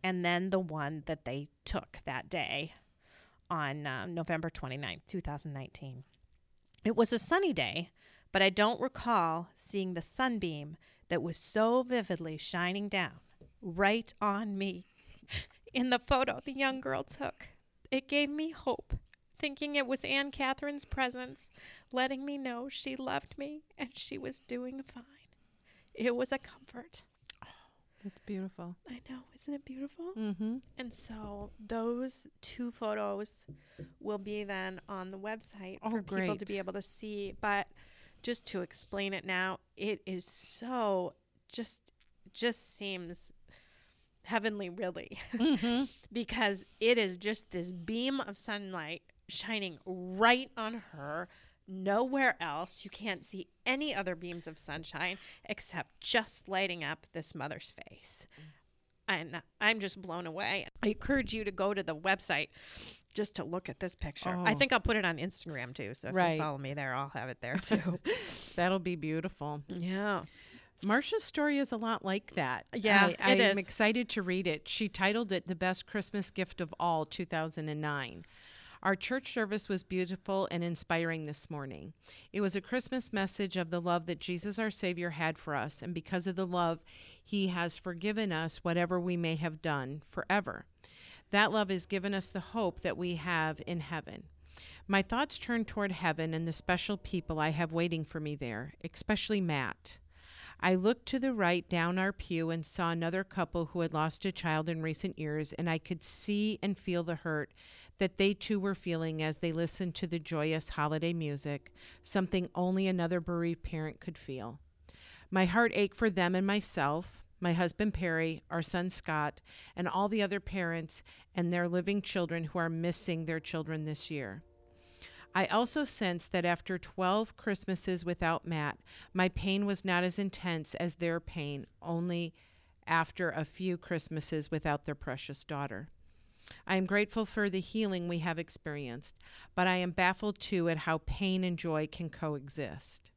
Speaker 1: and then the one that they took that day on uh, November 29th, 2019. It was a sunny day, but I don't recall seeing the sunbeam that was so vividly shining down right on me in the photo the young girl took. It gave me hope, thinking it was Anne Catherine's presence letting me know she loved me and she was doing fine. It was a comfort.
Speaker 6: That's beautiful.
Speaker 1: I know, isn't it beautiful?
Speaker 6: Mm-hmm.
Speaker 1: And so those two photos will be then on the website
Speaker 6: Oh,
Speaker 1: for people to be able to see. But just to explain it now, it is so just just seems heavenly really.
Speaker 6: Mm-hmm.
Speaker 1: because it is just this beam of sunlight shining right on her. Nowhere else. You can't see any other beams of sunshine except just lighting up this mother's face. And i'm just blown away. I encourage you to go to the website just to look at this picture i
Speaker 6: Oh.
Speaker 1: think i'll put it on instagram too so if
Speaker 6: Right.
Speaker 1: you follow me there i'll have it there too
Speaker 6: That'll be beautiful.
Speaker 1: yeah
Speaker 6: Marcia's story is a lot like that.
Speaker 1: Yeah,
Speaker 6: I,
Speaker 1: it
Speaker 6: I am excited to read it. She titled it The Best Christmas Gift of All 2009. Our church service was beautiful and inspiring this morning. It was a Christmas message of the love that Jesus our Savior had for us, and because of the love, He has forgiven us whatever we may have done forever. That love has given us the hope that we have in heaven. My thoughts turn toward heaven and the special people I have waiting for me there, especially Matt. I looked to the right down our pew and saw another couple who had lost a child in recent years, and I could see and feel the hurt that they too were feeling as they listened to the joyous holiday music, something only another bereaved parent could feel. My heart ached for them and myself, my husband Perry, our son Scott, and all the other parents and their living children who are missing their children this year. I also sensed that after 12 Christmases without Matt, my pain was not as intense as their pain, only after a few Christmases without their precious daughter. I am grateful for the healing we have experienced, but I am baffled too at how pain and joy can coexist.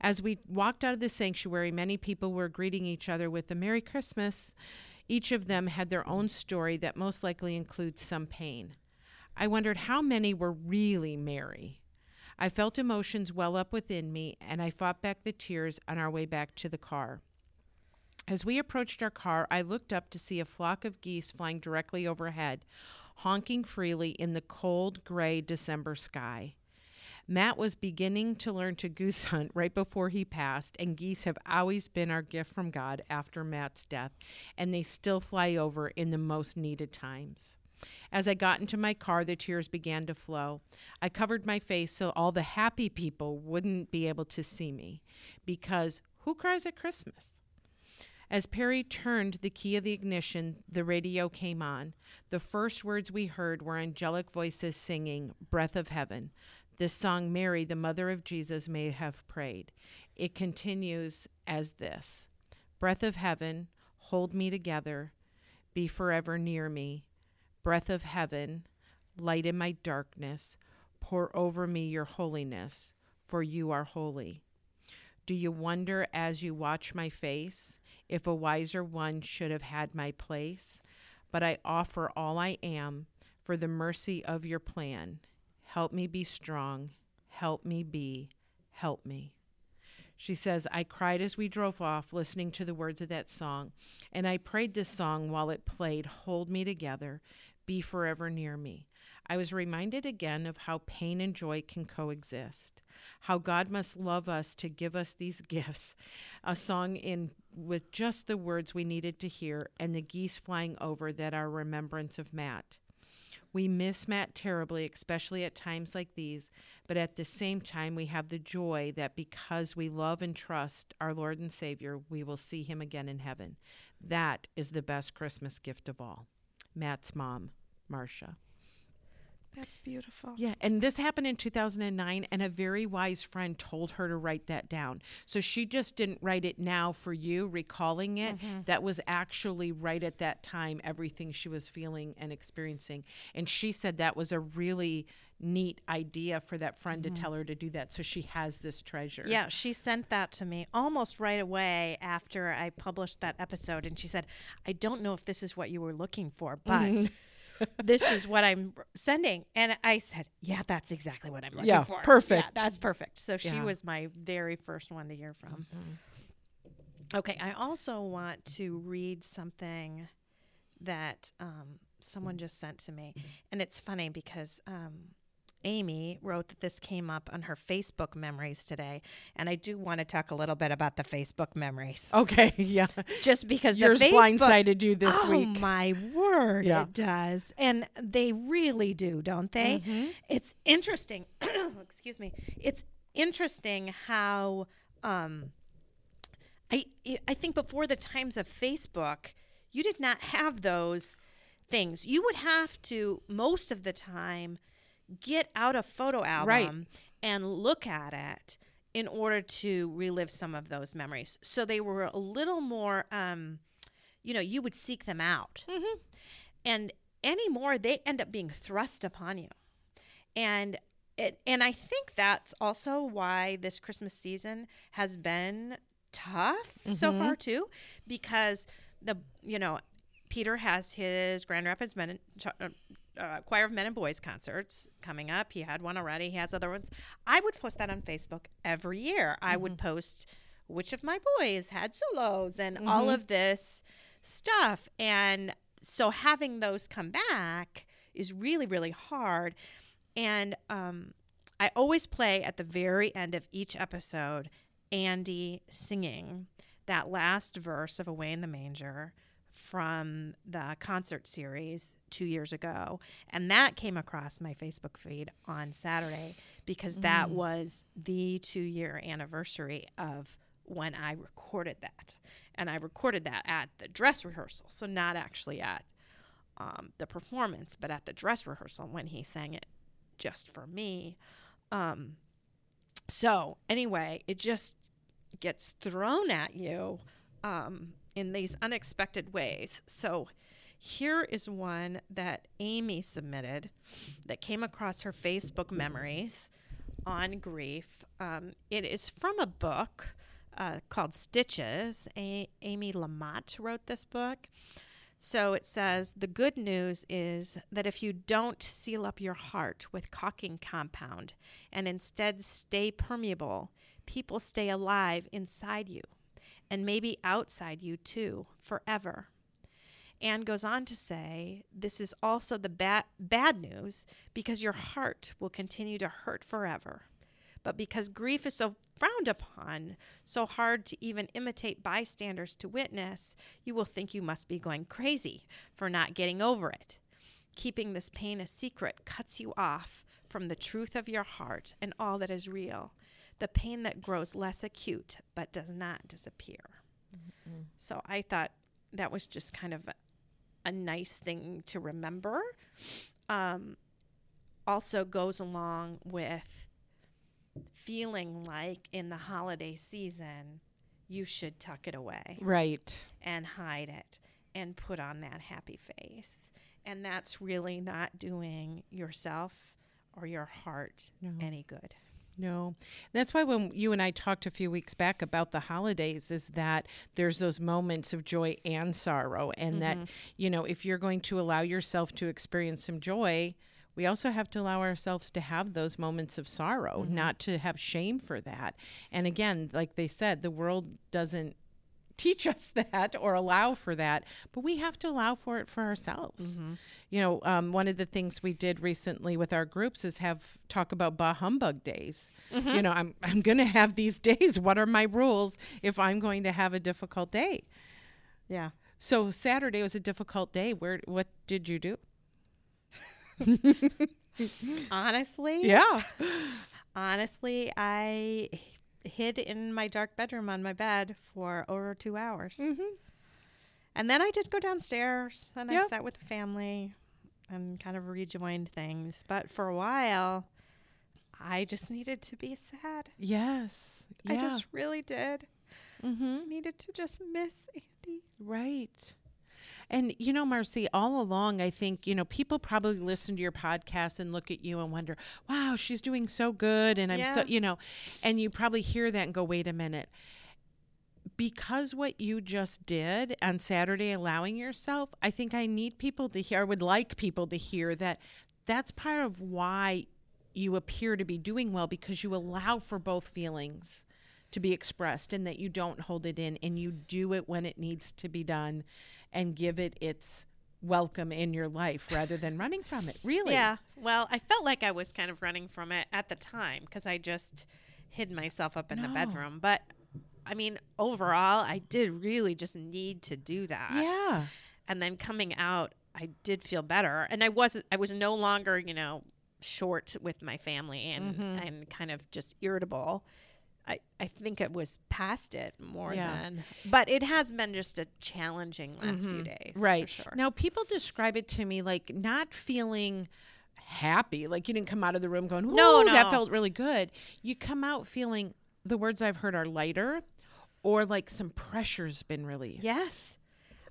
Speaker 6: As we walked out of the sanctuary, many people were greeting each other with a Merry Christmas. Each of them had their own story that most likely includes some pain. I wondered how many were really merry. I felt emotions well up within me, and I fought back the tears on our way back to the car. As we approached our car, I looked up to see a flock of geese flying directly overhead, honking freely in the cold, gray December sky. Matt was beginning to learn to goose hunt right before he passed, and geese have always been our gift from God after Matt's death, and they still fly over in the most needed times. As I got into my car, the tears began to flow. I covered my face so all the happy people wouldn't be able to see me, because who cries at Christmas? As Perry turned the key of the ignition, the radio came on. The first words we heard were angelic voices singing, Breath of Heaven. This song Mary, the mother of Jesus, may have prayed. It continues as this Breath of heaven, hold me together, be forever near me. Breath of heaven, light in my darkness, pour over me your holiness, for you are holy. Do you wonder as you watch my face if a wiser one should have had my place? But I offer all I am for the mercy of your plan. Help me be strong. Help me be. Help me. She says, I cried as we drove off listening to the words of that song, and I prayed this song while it played, Hold Me Together, Be Forever Near Me. I was reminded again of how pain and joy can coexist, how God must love us to give us these gifts. A song in with just the words we needed to hear, and the geese flying over that are remembrance of Matt. We miss Matt terribly, especially at times like these, but at the same time, we have the joy that because we love and trust our Lord and Savior, we will see him again in heaven. That is the best Christmas gift of all. Matt's mom, Marcia.
Speaker 1: That's beautiful.
Speaker 6: Yeah, and this happened in 2009, and a very wise friend told her to write that down. So she just didn't write it now for you, recalling it. Mm-hmm. That was actually right at that time, everything she was feeling and experiencing. And she said that was a really neat idea for that friend to mm-hmm. tell her to do that. So she has this treasure.
Speaker 1: Yeah, she sent that to me almost right away after I published that episode. And she said, I don't know if this is what you were looking for, but mm-hmm. this is what I'm sending. And I said, Yeah, that's exactly what I'm looking
Speaker 6: Yeah,
Speaker 1: for. Yeah,
Speaker 6: perfect.
Speaker 1: that's perfect. So she
Speaker 6: Yeah.
Speaker 1: was my very first one to hear from. Okay, I also want to read something that um, someone just sent to me. And it's funny because um, Amy wrote that this came up on her Facebook memories today. And I do want to talk a little bit about the Facebook memories.
Speaker 6: Okay. Yeah.
Speaker 1: Just because the
Speaker 6: Yours
Speaker 1: Facebook-
Speaker 6: blindsided you this
Speaker 1: oh,
Speaker 6: week.
Speaker 1: Oh my word,
Speaker 6: Yeah.
Speaker 1: it does. And they really do, don't they?
Speaker 6: Mm-hmm.
Speaker 1: It's interesting. excuse me. It's interesting how um, I I think before the times of Facebook, you did not have those things. You would have to most of the time get out a photo album
Speaker 6: Right.
Speaker 1: and look at it in order to relive some of those memories. So they were a little more um, you know, you would seek them out. Mm-hmm. And anymore they end up being thrust upon you. And it, and I think that's also why this Christmas season has been tough so mm-hmm. far too, because the you know Peter has his Grand Rapids Men uh, Choir of Men and Boys concerts coming up. He had one already. He has other ones. I would post that on Facebook every year. I would post which of my boys had solos and all of this stuff. And so having those come back is really, really hard. And um, I always play at the very end of each episode Andy singing that last verse of Away in the Manger from the concert series two years ago. And that came across my Facebook feed on Saturday because that was the two year anniversary of when I recorded that. And I recorded that at the dress rehearsal. So, not actually at um, the performance, but at the dress rehearsal when he sang it just for me. Um, so, anyway, it just gets thrown at you um, in these unexpected ways. So, here is one that Amy submitted that came across her Facebook memories on grief. Um, it is from a book uh, called Stitches. A- Amy Lamott wrote this book. So it says the good news is that if you don't seal up your heart with caulking compound and instead stay permeable, people stay alive inside you and maybe outside you too forever. Anne goes on to say, This is also the ba- bad news because your heart will continue to hurt forever. But because grief is so frowned upon, so hard to even imitate bystanders to witness, you will think you must be going crazy for not getting over it. Keeping this pain a secret cuts you off from the truth of your heart and all that is real, the pain that grows less acute but does not disappear. So I thought that was just kind of a, a nice thing to remember. Um, also goes along with feeling like in the holiday season you should tuck it away
Speaker 6: Right.
Speaker 1: and hide it and put on that happy face. And that's really not doing yourself or your heart any good.
Speaker 6: No. That's why when you and I talked a few weeks back about the holidays is that there's those moments of joy and sorrow and that mm-hmm. you know if you're going to allow yourself to experience some joy, we also have to allow ourselves to have those moments of sorrow, mm-hmm. not to have shame for that. And again, like they said, the world doesn't teach us that or allow for that, but we have to allow for it for ourselves. You know, um, one of the things we did recently with our groups is have talk about bah humbug days. You know, I'm I'm going to have these days. What are my rules if I'm going to have a difficult day?
Speaker 1: Yeah.
Speaker 6: So Saturday was a difficult day. Where what did you do?
Speaker 1: Honestly,
Speaker 6: Yeah.
Speaker 1: honestly, I hid in my dark bedroom on my bed for over two hours.
Speaker 6: Mm-hmm.
Speaker 1: And then I did go downstairs and I sat with the family and kind of rejoined things. But for a while, I just needed to be sad.
Speaker 6: Yes.
Speaker 1: I just really did.
Speaker 6: mm-hmm.
Speaker 1: I needed to just miss Andy.
Speaker 6: Right. And you know, Marcy, all along, I think, you know, people probably listen to your podcast and look at you and wonder, wow, she's doing so good. And I'm so, you know, and you probably hear that and go, wait a minute. Because what you just did on Saturday, allowing yourself, I think I need people to hear, I would like people to hear that that's part of why you appear to be doing well because you allow for both feelings to be expressed and that you don't hold it in and you do it when it needs to be done and give it its welcome in your life rather than running from it. Really?
Speaker 1: Yeah. Well, I felt like I was kind of running from it at the time because I just hid myself up in the bedroom. But I mean, overall, I did really just need to do that.
Speaker 6: Yeah.
Speaker 1: And then coming out, I did feel better, and I wasn't. I was no longer, you know, short with my family and
Speaker 6: Mhm.
Speaker 1: and kind of just irritable. I, I think it was past it more
Speaker 6: Yeah.
Speaker 1: than, but it has been just a challenging last few
Speaker 6: Mhm.
Speaker 1: days, for
Speaker 6: Right.
Speaker 1: sure.
Speaker 6: Now, people describe it to me like not feeling happy, like you didn't come out of the room going,
Speaker 1: No,
Speaker 6: "Ooh, that felt really good." You come out feeling the words I've heard are lighter or like some pressure's been released.
Speaker 1: Yes.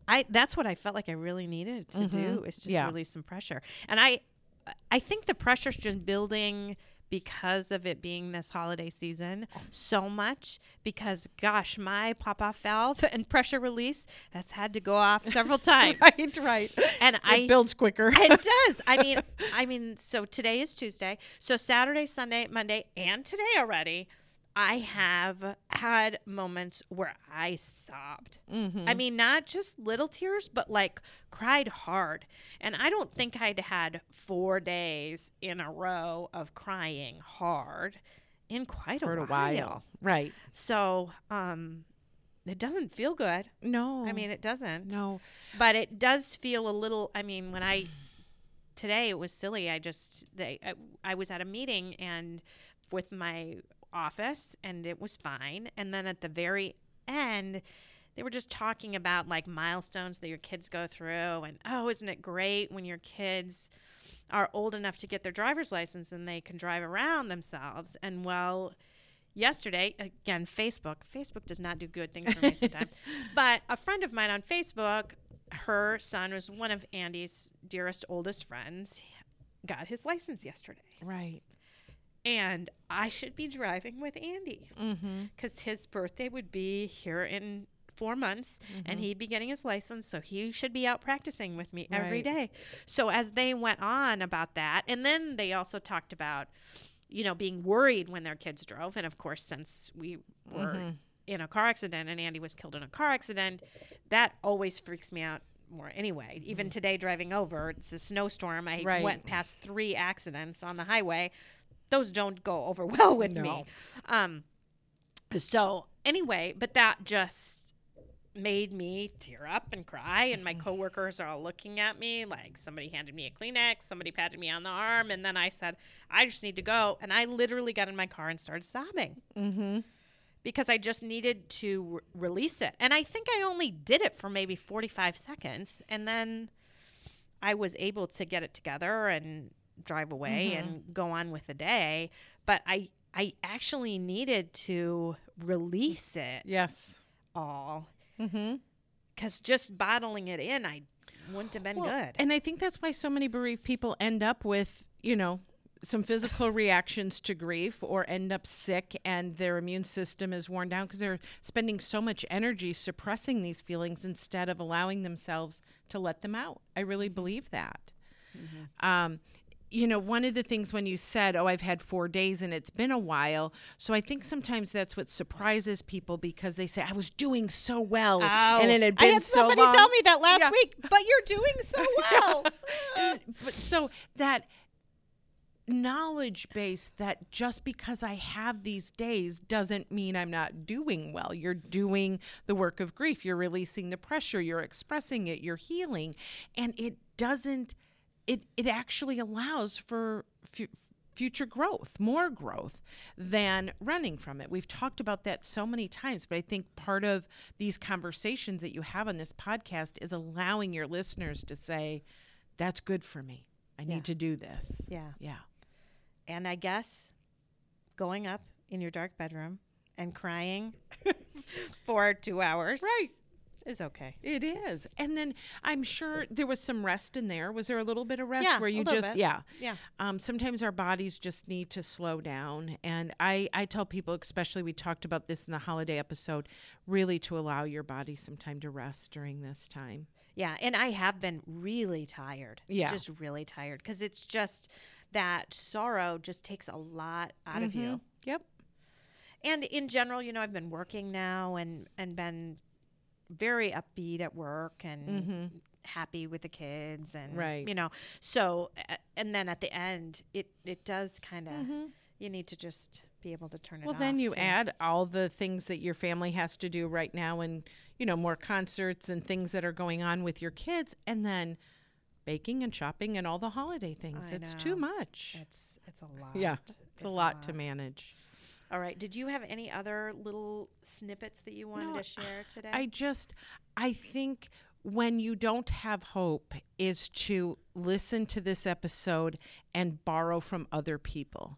Speaker 1: I that's what I felt like I really needed to do is just
Speaker 6: Yeah.
Speaker 1: release some pressure. And I I think the pressure's just building because of it being this holiday season oh. so much because gosh, my pop off valve and pressure release has had to go off several times.
Speaker 6: Right, right.
Speaker 1: And I
Speaker 6: it builds quicker.
Speaker 1: it does. I mean, I mean, so today is Tuesday. So Saturday, Sunday, Monday, and today already, I have had moments where I sobbed. I mean, not just little tears, but like cried hard. And I don't think I'd had four days in a row of crying hard in quite
Speaker 6: for
Speaker 1: a,
Speaker 6: a while. Right.
Speaker 1: So, um, it doesn't feel good.
Speaker 6: No.
Speaker 1: I mean, it doesn't
Speaker 6: no.
Speaker 1: but it does feel a little i mean when i today it was silly i just they I, I was at a meeting and with my office and it was fine. And then at the very end they were just talking about like milestones that your kids go through and oh isn't it great when your kids are old enough to get their driver's license and they can drive around themselves? And well yesterday again facebook. Facebook does not do good things for me sometimes. But a friend of mine on facebook her son was one of andy's dearest oldest friends got his license yesterday.
Speaker 6: Right.
Speaker 1: And i should be driving with andy
Speaker 6: Mm-hmm.
Speaker 1: because his birthday would be here in four months and he'd be getting his license so he should be out practicing with me every
Speaker 6: Right.
Speaker 1: day so as they went on about that and then they also talked about you know being worried when their kids drove and of course since we were
Speaker 6: Mm-hmm.
Speaker 1: in a car accident and andy was killed in a car accident that always freaks me out more anyway even today driving over it's a snowstorm i
Speaker 6: Right.
Speaker 1: went past three accidents on the highway those don't go over well with me
Speaker 6: No.
Speaker 1: um so anyway but that just made me tear up and cry and my coworkers are all looking at me like somebody handed me a kleenex somebody patted me on the arm and then i said i just need to go and i literally got in my car and started sobbing
Speaker 6: Mm-hmm.
Speaker 1: because i just needed to re- release it and i think i only did it for maybe 45 seconds and then i was able to get it together and drive away and go on with the day but i i actually needed to release it
Speaker 6: Yes.
Speaker 1: all
Speaker 6: Mm-hmm.
Speaker 1: because just bottling it in, I wouldn't have been good.
Speaker 6: And I think that's why so many bereaved people end up with, you know, some physical reactions to grief or end up sick and their immune system is worn down because they're spending so much energy suppressing these feelings instead of allowing themselves to let them out. I really believe that. Um, you know, one of the things when you said, "Oh, I've had 4 days and it's been a while." So I think sometimes that's what surprises people because they say, "I was doing so well and it had
Speaker 1: Oh, I had
Speaker 6: so
Speaker 1: somebody
Speaker 6: long."
Speaker 1: tell me that last
Speaker 6: Yeah.
Speaker 1: week, but you're doing so well.
Speaker 6: And- but so that knowledge base that just because I have these days doesn't mean I'm not doing well. You're doing the work of grief. You're releasing the pressure. You're expressing it. You're healing, and it doesn't. It it actually allows for. Fu- future growth, more growth than running from it. We've talked about that so many times, but I think part of these conversations that you have on this podcast is allowing your listeners to say, that's good for me. I need
Speaker 1: Yeah.
Speaker 6: to do this.
Speaker 1: yeah.
Speaker 6: Yeah.
Speaker 1: And I guess going up in your dark bedroom and crying for two hours
Speaker 6: Right.
Speaker 1: Is okay.
Speaker 6: It is. And then I'm sure there was some rest in there. Was there a little bit of rest
Speaker 1: Yeah,
Speaker 6: where you just
Speaker 1: bit.
Speaker 6: yeah.
Speaker 1: Yeah.
Speaker 6: Um, sometimes our bodies just need to slow down. And I, I tell people, especially we talked about this in the holiday episode, really to allow your body some time to rest during this time.
Speaker 1: Yeah, and I have been really tired.
Speaker 6: Yeah.
Speaker 1: Just really tired because it's just that sorrow just takes a lot out of you.
Speaker 6: Yep.
Speaker 1: And in general, you know, I've been working now and and been very upbeat at work and mm-hmm. happy with the kids and
Speaker 6: Right.
Speaker 1: you know. So a- and then at the end, it it does kind of mm-hmm. you need to just be able to turn it
Speaker 6: Well, then you
Speaker 1: too.
Speaker 6: add all the things that your family has to do right now and, you know, more concerts and things that are going on with your kids and then baking and shopping and all the holiday things.
Speaker 1: I
Speaker 6: it's too much.
Speaker 1: It's it's a lot.
Speaker 6: yeah. It's, a lot to manage.
Speaker 1: All right. Did you have any other little snippets that you wanted
Speaker 6: No,
Speaker 1: to share today?
Speaker 6: I just, I think when you don't have hope is to listen to this episode and borrow from other people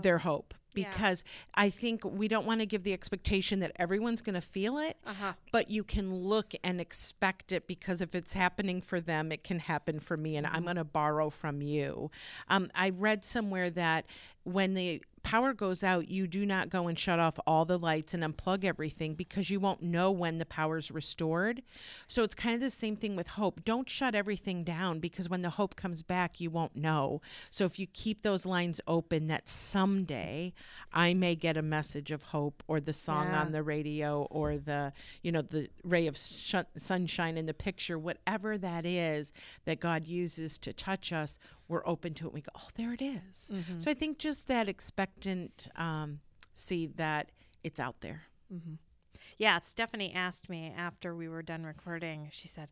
Speaker 6: their hope.
Speaker 1: Oh, Yeah.
Speaker 6: Because I think we don't want to give the expectation that everyone's going to feel it,
Speaker 1: Uh-huh.
Speaker 6: but you can look and expect it because if it's happening for them, it can happen for me, and
Speaker 1: Mm-hmm.
Speaker 6: I'm going to borrow from you. Um, I read somewhere that when the power goes out, you do not go and shut off all the lights and unplug everything because you won't know when the power's restored. So it's kind of the same thing with hope. Don't shut everything down because when the hope comes back, you won't know. So if you keep those lines open, that someday I may get a message of hope or the song
Speaker 1: Yeah.
Speaker 6: on the radio or the, you know, the ray of sh- sunshine in the picture, whatever that is that God uses to touch us, we're open to it. We go, oh, there it is. So I think just that expectant um, see that it's out there.
Speaker 1: Yeah, Stephanie asked me after we were done recording. She said,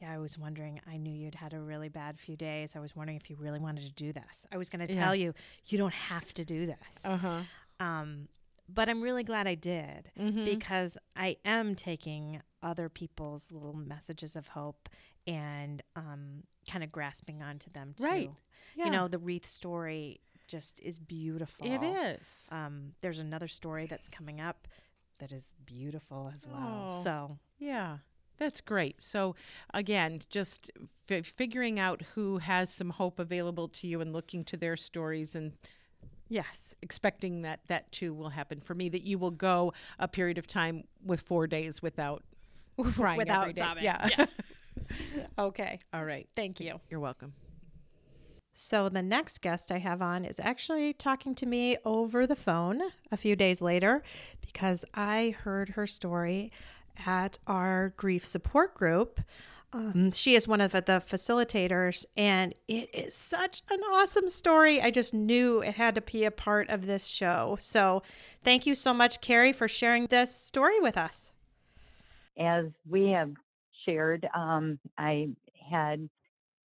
Speaker 1: "Yeah, I was wondering. I knew you'd had a really bad few days. I was wondering if you really wanted to do this. I was going to
Speaker 6: Yeah.
Speaker 1: tell you you don't have to do this.
Speaker 6: Uh-huh.
Speaker 1: Um, but I'm really glad I did
Speaker 6: Mm-hmm.
Speaker 1: because I am taking other people's little messages of hope and um, kind of grasping onto them too.
Speaker 6: Right. Yeah.
Speaker 1: You know, the wreath story just is beautiful.
Speaker 6: it is.
Speaker 1: Um, there's another story that's coming up that is beautiful as well.
Speaker 6: Oh.
Speaker 1: So
Speaker 6: Yeah, that's great. So, again, just f- figuring out who has some hope available to you and looking to their stories and
Speaker 1: yes,
Speaker 6: expecting that that too will happen for me. That you will go a period of time with four days without crying
Speaker 1: Without
Speaker 6: every day.
Speaker 1: sobbing.
Speaker 6: Yeah.
Speaker 1: Yes. okay.
Speaker 6: All right.
Speaker 1: Thank you.
Speaker 6: You're welcome.
Speaker 1: So the next guest I have on is actually talking to me over the phone a few days later because I heard her story at our grief support group. Um, she is one of the, the facilitators, and it is such an awesome story. I just knew it had to be a part of this show. So, thank you so much, Carrie, for sharing this story with us.
Speaker 7: as we have shared, um, I had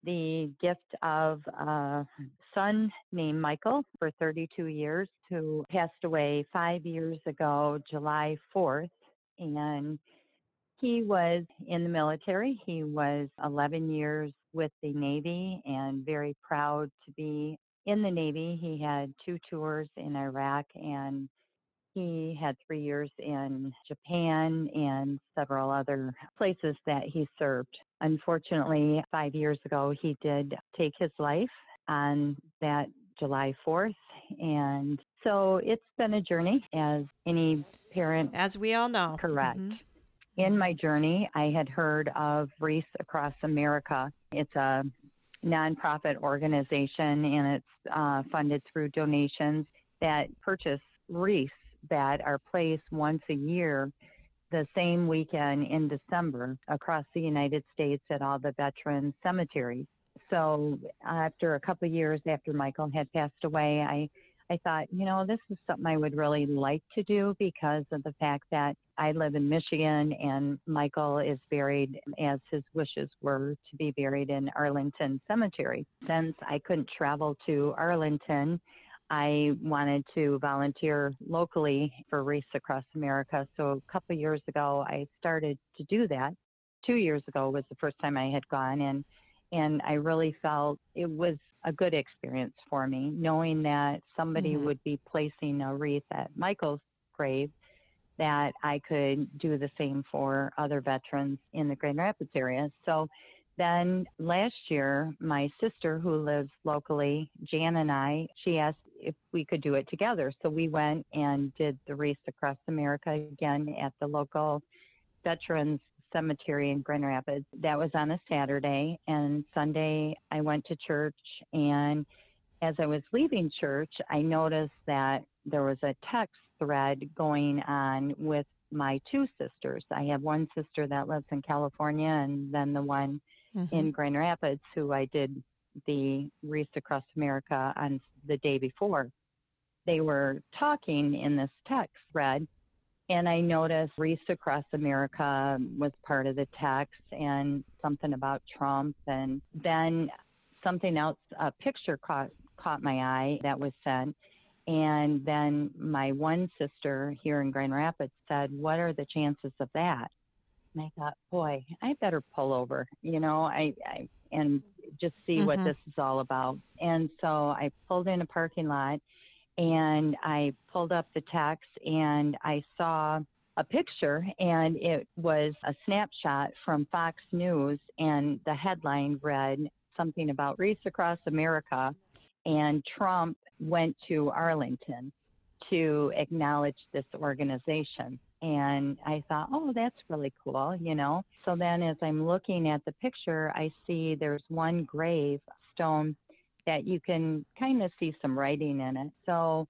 Speaker 7: the gift of a son named Michael for 32 years who passed away five years ago, July 4th. And he was in the military. He was 11 years with the Navy and very proud to be in the Navy. He had two tours in Iraq and he had three years in Japan and several other places that he served. Unfortunately, five years ago, he did take his life on that July 4th. And so it's been a journey, as any parent
Speaker 1: As we all know.
Speaker 7: Correct.
Speaker 1: Mhm.
Speaker 7: in my journey, I had heard of Wreaths Across America. It's a nonprofit organization, and it's uh, funded through donations that purchase wreaths that are placed once a year the same weekend in December across the United States at all the veteran cemeteries. So after a couple of years after Michael had passed away, I I thought, you know, this is something I would really like to do because of the fact that I live in Michigan and Michael is buried as his wishes were to be buried in Arlington Cemetery. Since I couldn't travel to Arlington, I wanted to volunteer locally for Wreaths Across America. So a couple years ago, I started to do that. Two years ago was the first time I had gone, and and I really felt it was a good experience for me, knowing that somebody mm-hmm. would be placing a wreath at Michael's grave, that I could do the same for other veterans in the Grand Rapids area. So then last year, my sister who lives locally, Jan and I, she asked if we could do it together. So we went and did the Wreaths Across America again at the local Veterans Cemetery in Grand Rapids. That was on a Saturday. And Sunday, I went to church. And as I was leaving church, I noticed that there was a text thread going on with my two sisters. I have one sister that lives in California, and then the one mm-hmm. in Grand Rapids who I did the Wreaths Across America on the day before. They were talking in this text thread, and I noticed Wreaths Across America was part of the text and something about Trump. And then something else, a picture caught, caught my eye that was sent. And then my one sister here in Grand Rapids said, What are the chances of that? And I thought, boy, I better pull over, you know, I, I and just see mm-hmm. what this is all about. And so I pulled in a parking lot and I pulled up the text and I saw a picture and it was a snapshot from Fox News and the headline read something about Wreaths Across America and Trump went to Arlington to acknowledge this organization. And I thought, oh, that's really cool, you know. So then as I'm looking at the picture, I see there's one grave stone that you can kind of see some writing in it. So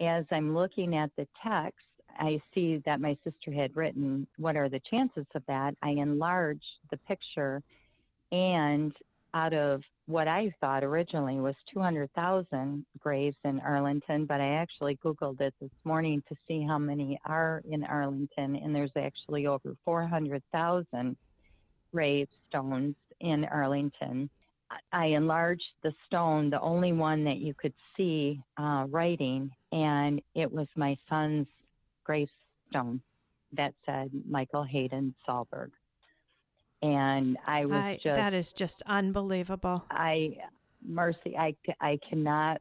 Speaker 7: as I'm looking at the text, I see that my sister had written, What are the chances of that? I enlarge the picture, and out of what I thought originally was 200,000 graves in Arlington, but I actually Googled it this morning to see how many are in Arlington, and there's actually over 400,000 gravestones in Arlington. I enlarged the stone, the only one that you could see uh, writing, and it was my son's gravestone that said Michael Hayden Sahlberg and I was I, just
Speaker 1: that is just unbelievable.
Speaker 7: I mercy, I I cannot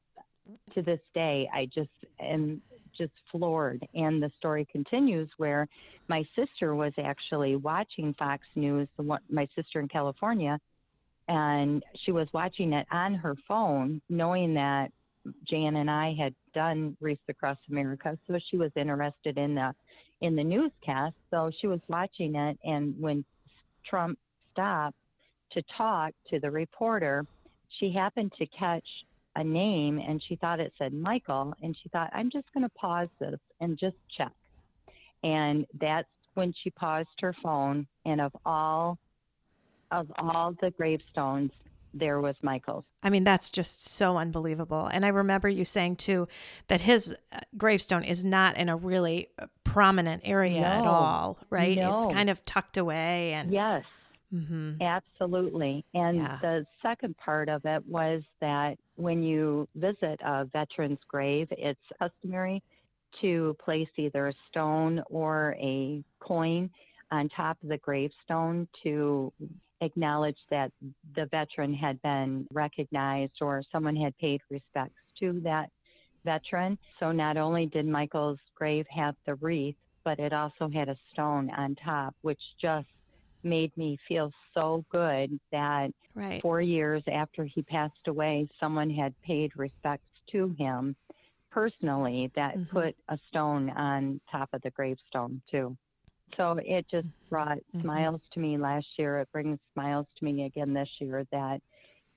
Speaker 7: to this day. I just am just floored. And the story continues where my sister was actually watching Fox News. The one, my sister in California, and she was watching it on her phone, knowing that Jan and I had done Wreaths Across America, so she was interested in the in the newscast. So she was watching it, and when Trump stopped to talk to the reporter, she happened to catch a name and she thought it said Michael and she thought I'm just going to pause this and just check. And that's when she paused her phone and of all of all the gravestones there was Michael's.
Speaker 1: I mean, that's just so unbelievable. And I remember you saying too that his uh, gravestone is not in a really uh, prominent area no, at all, right? No. It's kind of tucked away and
Speaker 7: Yes. Mm-hmm. Absolutely. And yeah. the second part of it was that when you visit a veteran's grave, it's customary to place either a stone or a coin on top of the gravestone to acknowledge that the veteran had been recognized or someone had paid respects to that veteran. So not only did Michael's grave have the wreath, but it also had a stone on top, which just made me feel so good that right. four years after he passed away, someone had paid respects to him personally that mm-hmm. put a stone on top of the gravestone too. So it just brought mm-hmm. smiles to me last year. It brings smiles to me again this year that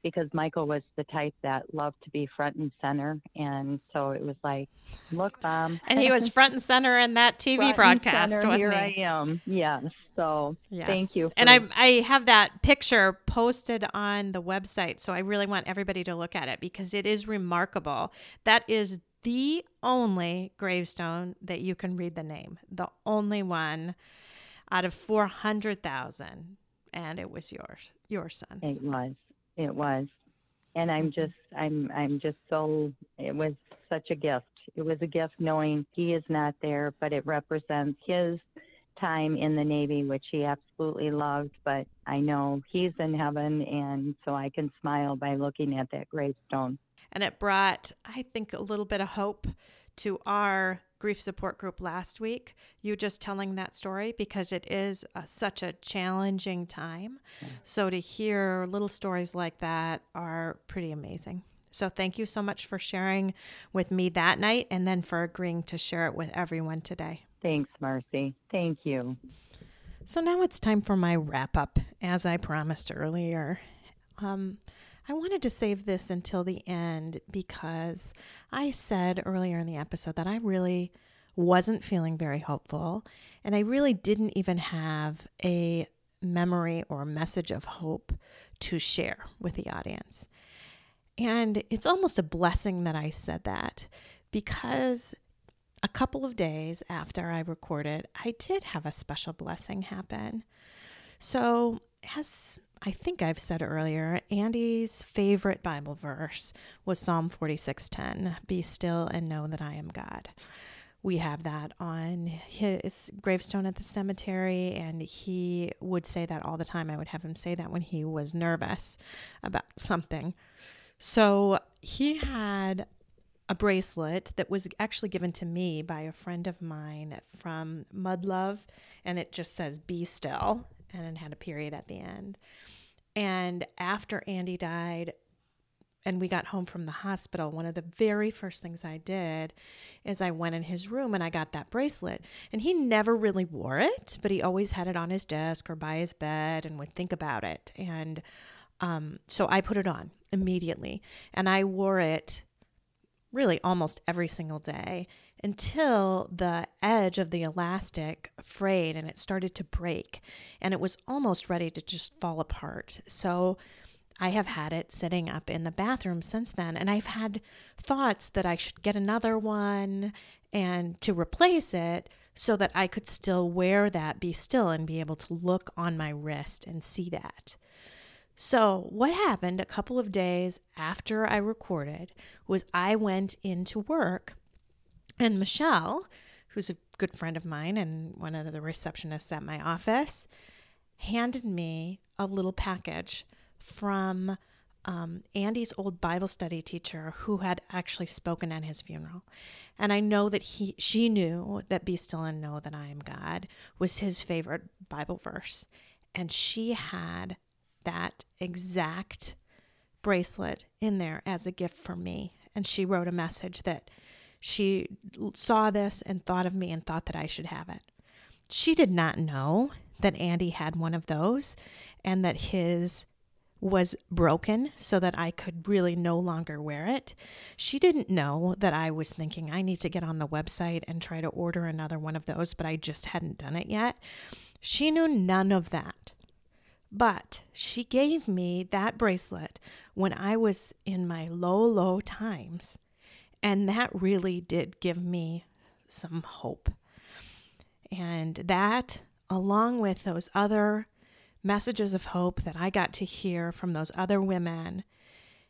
Speaker 7: because Michael was the type that loved to be front and center. And so it was like, look, mom.
Speaker 1: And he was front and center in that TV broadcast,
Speaker 7: center,
Speaker 1: wasn't
Speaker 7: Here
Speaker 1: he?
Speaker 7: I am. Yes. So
Speaker 1: Yes.
Speaker 7: thank you.
Speaker 1: and I, I have that picture posted on the website, so I really want everybody to look at it because it is remarkable. That is the only gravestone that you can read the name, the only one out of 400,000. And it was yours, your son's.
Speaker 7: It was. It was. And I'm mm-hmm. just I'm I'm just so it was such a gift. It was a gift knowing he is not there, but it represents his time in the Navy, which he absolutely loved. But I know he's in heaven and so I can smile by looking at that gravestone.
Speaker 1: And it brought, I think, a little bit of hope to our grief support group last week. You just telling that story because it is a, such a challenging time. So to hear little stories like that are pretty amazing. So thank you so much for sharing with me that night and then for agreeing to share it with everyone today.
Speaker 7: Thanks, Marcy. Thank you.
Speaker 1: So now it's time for my wrap up, as I promised earlier. Um, I wanted to save this until the end because I said earlier in the episode that I really wasn't feeling very hopeful and I really didn't even have a memory or message of hope to share with the audience. And it's almost a blessing that I said that because a couple of days after I recorded, I did have a special blessing happen. So, as I think I've said earlier, Andy's favorite Bible verse was Psalm 46:10, "Be still and know that I am God." We have that on his gravestone at the cemetery, and he would say that all the time. I would have him say that when he was nervous about something. So he had a bracelet that was actually given to me by a friend of mine from Mud Love, and it just says "Be still," and it had a period at the end. And after Andy died, and we got home from the hospital, one of the very first things I did is I went in his room and I got that bracelet. And he never really wore it, but he always had it on his desk or by his bed and would think about it. And um, so I put it on immediately, and I wore it really almost every single day until the edge of the elastic frayed and it started to break and it was almost ready to just fall apart. So I have had it sitting up in the bathroom since then and I've had thoughts that I should get another one and to replace it so that I could still wear that be still and be able to look on my wrist and see that. So, what happened a couple of days after I recorded was I went into work, and Michelle, who's a good friend of mine and one of the receptionists at my office, handed me a little package from um, Andy's old Bible study teacher who had actually spoken at his funeral. And I know that he she knew that be still and know that I am God was his favorite Bible verse. And she had that exact bracelet in there as a gift for me. And she wrote a message that she saw this and thought of me and thought that I should have it. She did not know that Andy had one of those and that his was broken so that I could really no longer wear it. She didn't know that I was thinking I need to get on the website and try to order another one of those, but I just hadn't done it yet. She knew none of that. But she gave me that bracelet when I was in my low, low times. And that really did give me some hope. And that, along with those other messages of hope that I got to hear from those other women,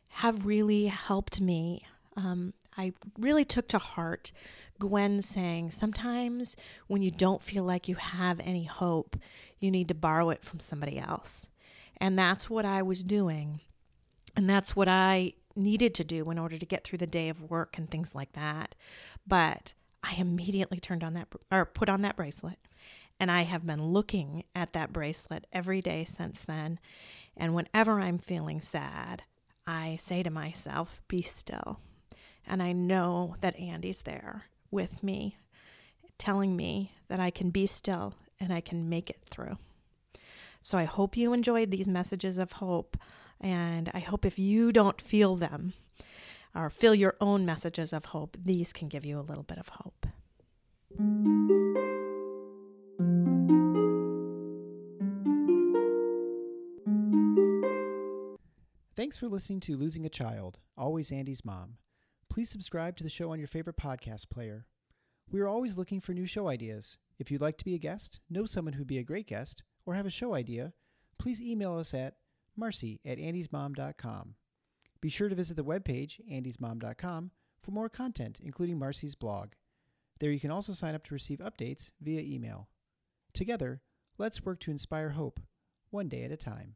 Speaker 1: have really helped me. Um, I really took to heart Gwen saying, sometimes when you don't feel like you have any hope, you need to borrow it from somebody else. And that's what I was doing. And that's what I needed to do in order to get through the day of work and things like that. But I immediately turned on that or put on that bracelet. And I have been looking at that bracelet every day since then. And whenever I'm feeling sad, I say to myself, be still. And I know that Andy's there with me, telling me that I can be still and I can make it through. So I hope you enjoyed these messages of hope And I hope if you don't feel them or feel your own messages of hope, these can give you a little bit of hope.
Speaker 8: Thanks for listening to Losing a Child, Always Andy's Mom. Please subscribe to the show on your favorite podcast player. We are always looking for new show ideas. If you'd like to be a guest, know someone who'd be a great guest, or have a show idea, please email us at marcy at andysmom.com. Be sure to visit the webpage, andysmom.com, for more content, including Marcy's blog. There you can also sign up to receive updates via email. Together, let's work to inspire hope, one day at a time.